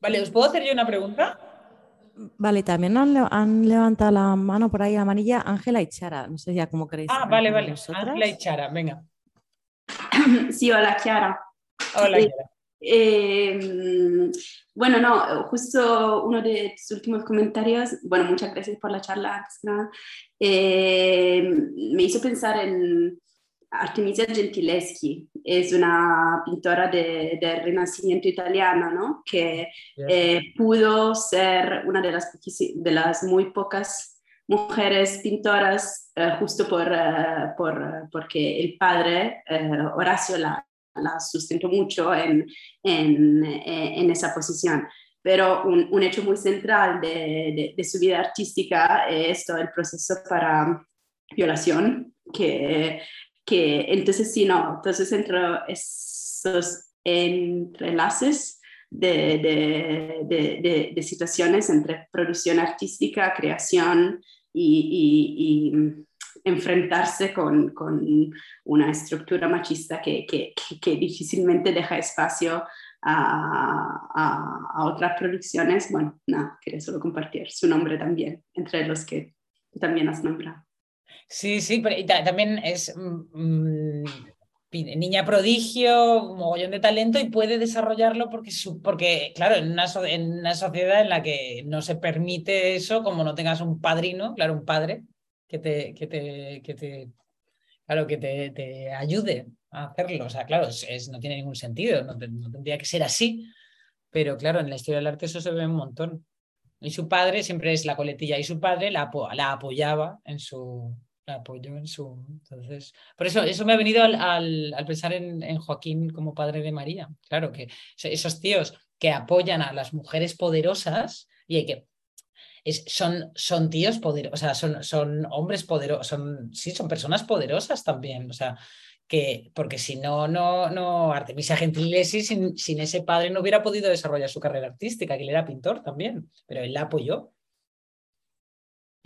Vale, ¿os puedo hacer yo una pregunta? Vale, también han, levantado la mano por ahí, la manilla, Ángela y Chara. No sé ya cómo queréis. Ah, vale, vale. Ángela y Chara, venga. Sí, hola, Chiara. Hola, eh, eh, bueno, no, justo uno de tus últimos comentarios, bueno, muchas gracias por la charla, eh, me hizo pensar en Artemisia Gentileschi es una pintora de, del Renacimiento italiano, ¿no? que eh, pudo ser una de las, de las muy pocas mujeres pintoras eh, justo por, eh, por, porque el padre, Horacio, la, la, sustentó mucho en, en, en esa posición pero un, un, hecho muy central de, de, de, su vida artística es todo el proceso para violación que que entonces sí, no, entonces entre esos entrelaces de, de, de, situaciones entre producción artística, creación y, enfrentarse con, con, una estructura machista que, que, que difícilmente deja espacio a, a, a, otras producciones. Bueno, nada, quería solo compartir su nombre también, entre los que también has nombrado. Sí, sí, pero también es, mm, mm, niña prodigio, mogollón de talento y puede desarrollarlo porque, porque claro, en una, en una sociedad en la que no se permite eso, como no tengas un padrino, claro, un padre que te, que te, que te claro, que te, te, ayude a hacerlo. O sea, claro, es, no tiene ningún sentido, no, tendría que ser así, pero claro, en la historia del arte eso se ve un montón. Y su padre siempre es la coletilla y su padre la, la apoyaba en su, apoyo en su. Entonces, por eso, eso me ha venido al, al, pensar en, en, Joaquín como padre de María. Claro que esos tíos que apoyan a las mujeres poderosas y que. Es, son, son tíos poderosos, o sea, son, son hombres poderosos, son, sí, son personas poderosas también, o sea, que, porque si no, no, no, Artemisia Gentilesi sin, sin ese padre no hubiera podido desarrollar su carrera artística, que él era pintor también, pero él la apoyó.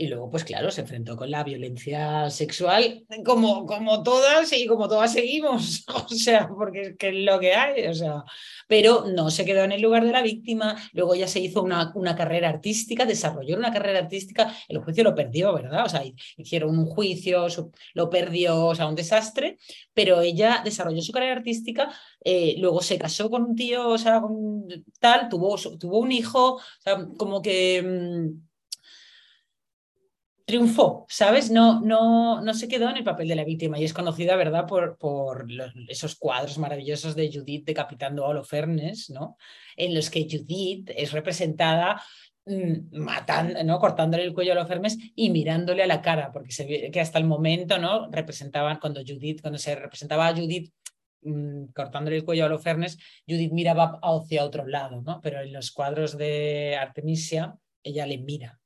Y luego, pues claro, se enfrentó con la violencia sexual como, como todas y como todas seguimos, o sea, porque es lo que hay, o sea, pero no se quedó en el lugar de la víctima, luego ya se hizo una, una carrera artística, desarrolló una carrera artística, el juicio lo perdió, ¿verdad? O sea, hicieron un juicio, lo perdió, o sea, un desastre, pero ella desarrolló su carrera artística, eh, luego se casó con un tío, o sea, con tal, tuvo, tuvo un hijo, o sea, como que... Mm, triunfó, ¿sabes? No, no, no se quedó en el papel de la víctima y es conocida, ¿verdad?, por, por esos cuadros maravillosos de Judith decapitando a Holofernes, ¿no? En los que Judith es representada mm, matando, ¿no? cortándole el cuello a Holofernes y mirándole a la cara, porque se ve que hasta el momento, ¿no? Representaban, cuando Judith, cuando se representaba a Judith mm, cortándole el cuello a Holofernes, Judith miraba hacia otro lado, ¿no? Pero en los cuadros de Artemisia, ella le mira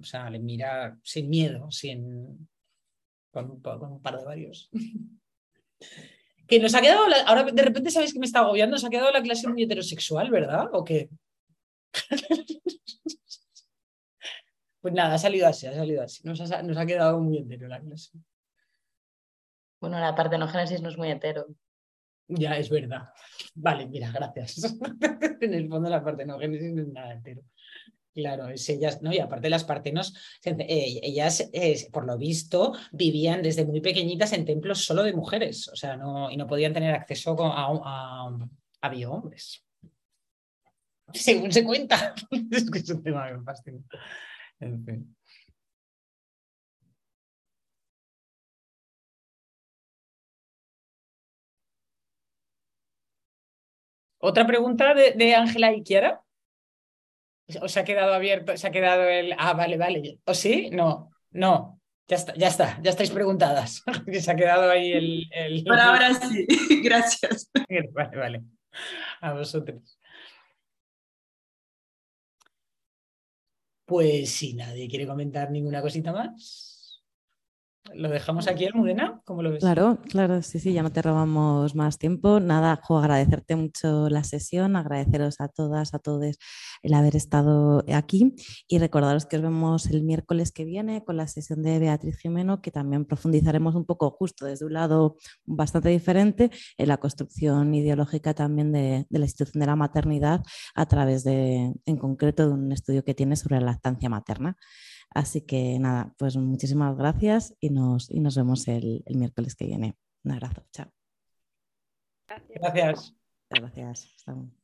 o sea, le mira sin miedo, sin... Con, un, par de varios. que nos ha quedado, ahora de repente sabéis que me está agobiando, nos ha quedado la clase muy heterosexual, ¿verdad? ¿O qué? pues nada, ha salido así, ha salido así. Nos ha, nos ha quedado muy entero la clase. Bueno, la partenogénesis no es muy hetero. Ya, es verdad. Vale, mira, gracias. en el fondo la partenogénesis no es nada entero. Claro, es ellas, ¿no? Y aparte las partenos, eh, ellas, eh, por lo visto, vivían desde muy pequeñitas en templos solo de mujeres, o sea, no, y no podían tener acceso a, a, biohombres. Según se cuenta. es que es un tema que me. En fin. ¿Otra pregunta de Ángela y Kiara? ¿O se ha quedado abierto? ¿Se ha quedado el... Ah, vale, vale. ¿O sí? No, no. Ya está, ya está, ya estáis preguntadas. se ha quedado ahí el... el... Por ahora sí, gracias. Vale, vale. A vosotros. Pues si nadie quiere comentar ninguna cosita más. ¿Lo dejamos aquí, Almudena? ¿Cómo lo ves? Claro, claro, sí, sí, ya no te robamos más tiempo. Nada, Jo, agradecerte mucho la sesión, agradeceros a todas, a todos el haber estado aquí y recordaros que os vemos el miércoles que viene con la sesión de Beatriz Jimeno, que también profundizaremos un poco justo desde un lado bastante diferente en la construcción ideológica también de, de la institución de la maternidad a través de, en concreto, de un estudio que tiene sobre la lactancia materna. Así que nada, pues muchísimas gracias y nos, y nos vemos el, el miércoles que viene. Un abrazo, chao. Gracias. Gracias. Hasta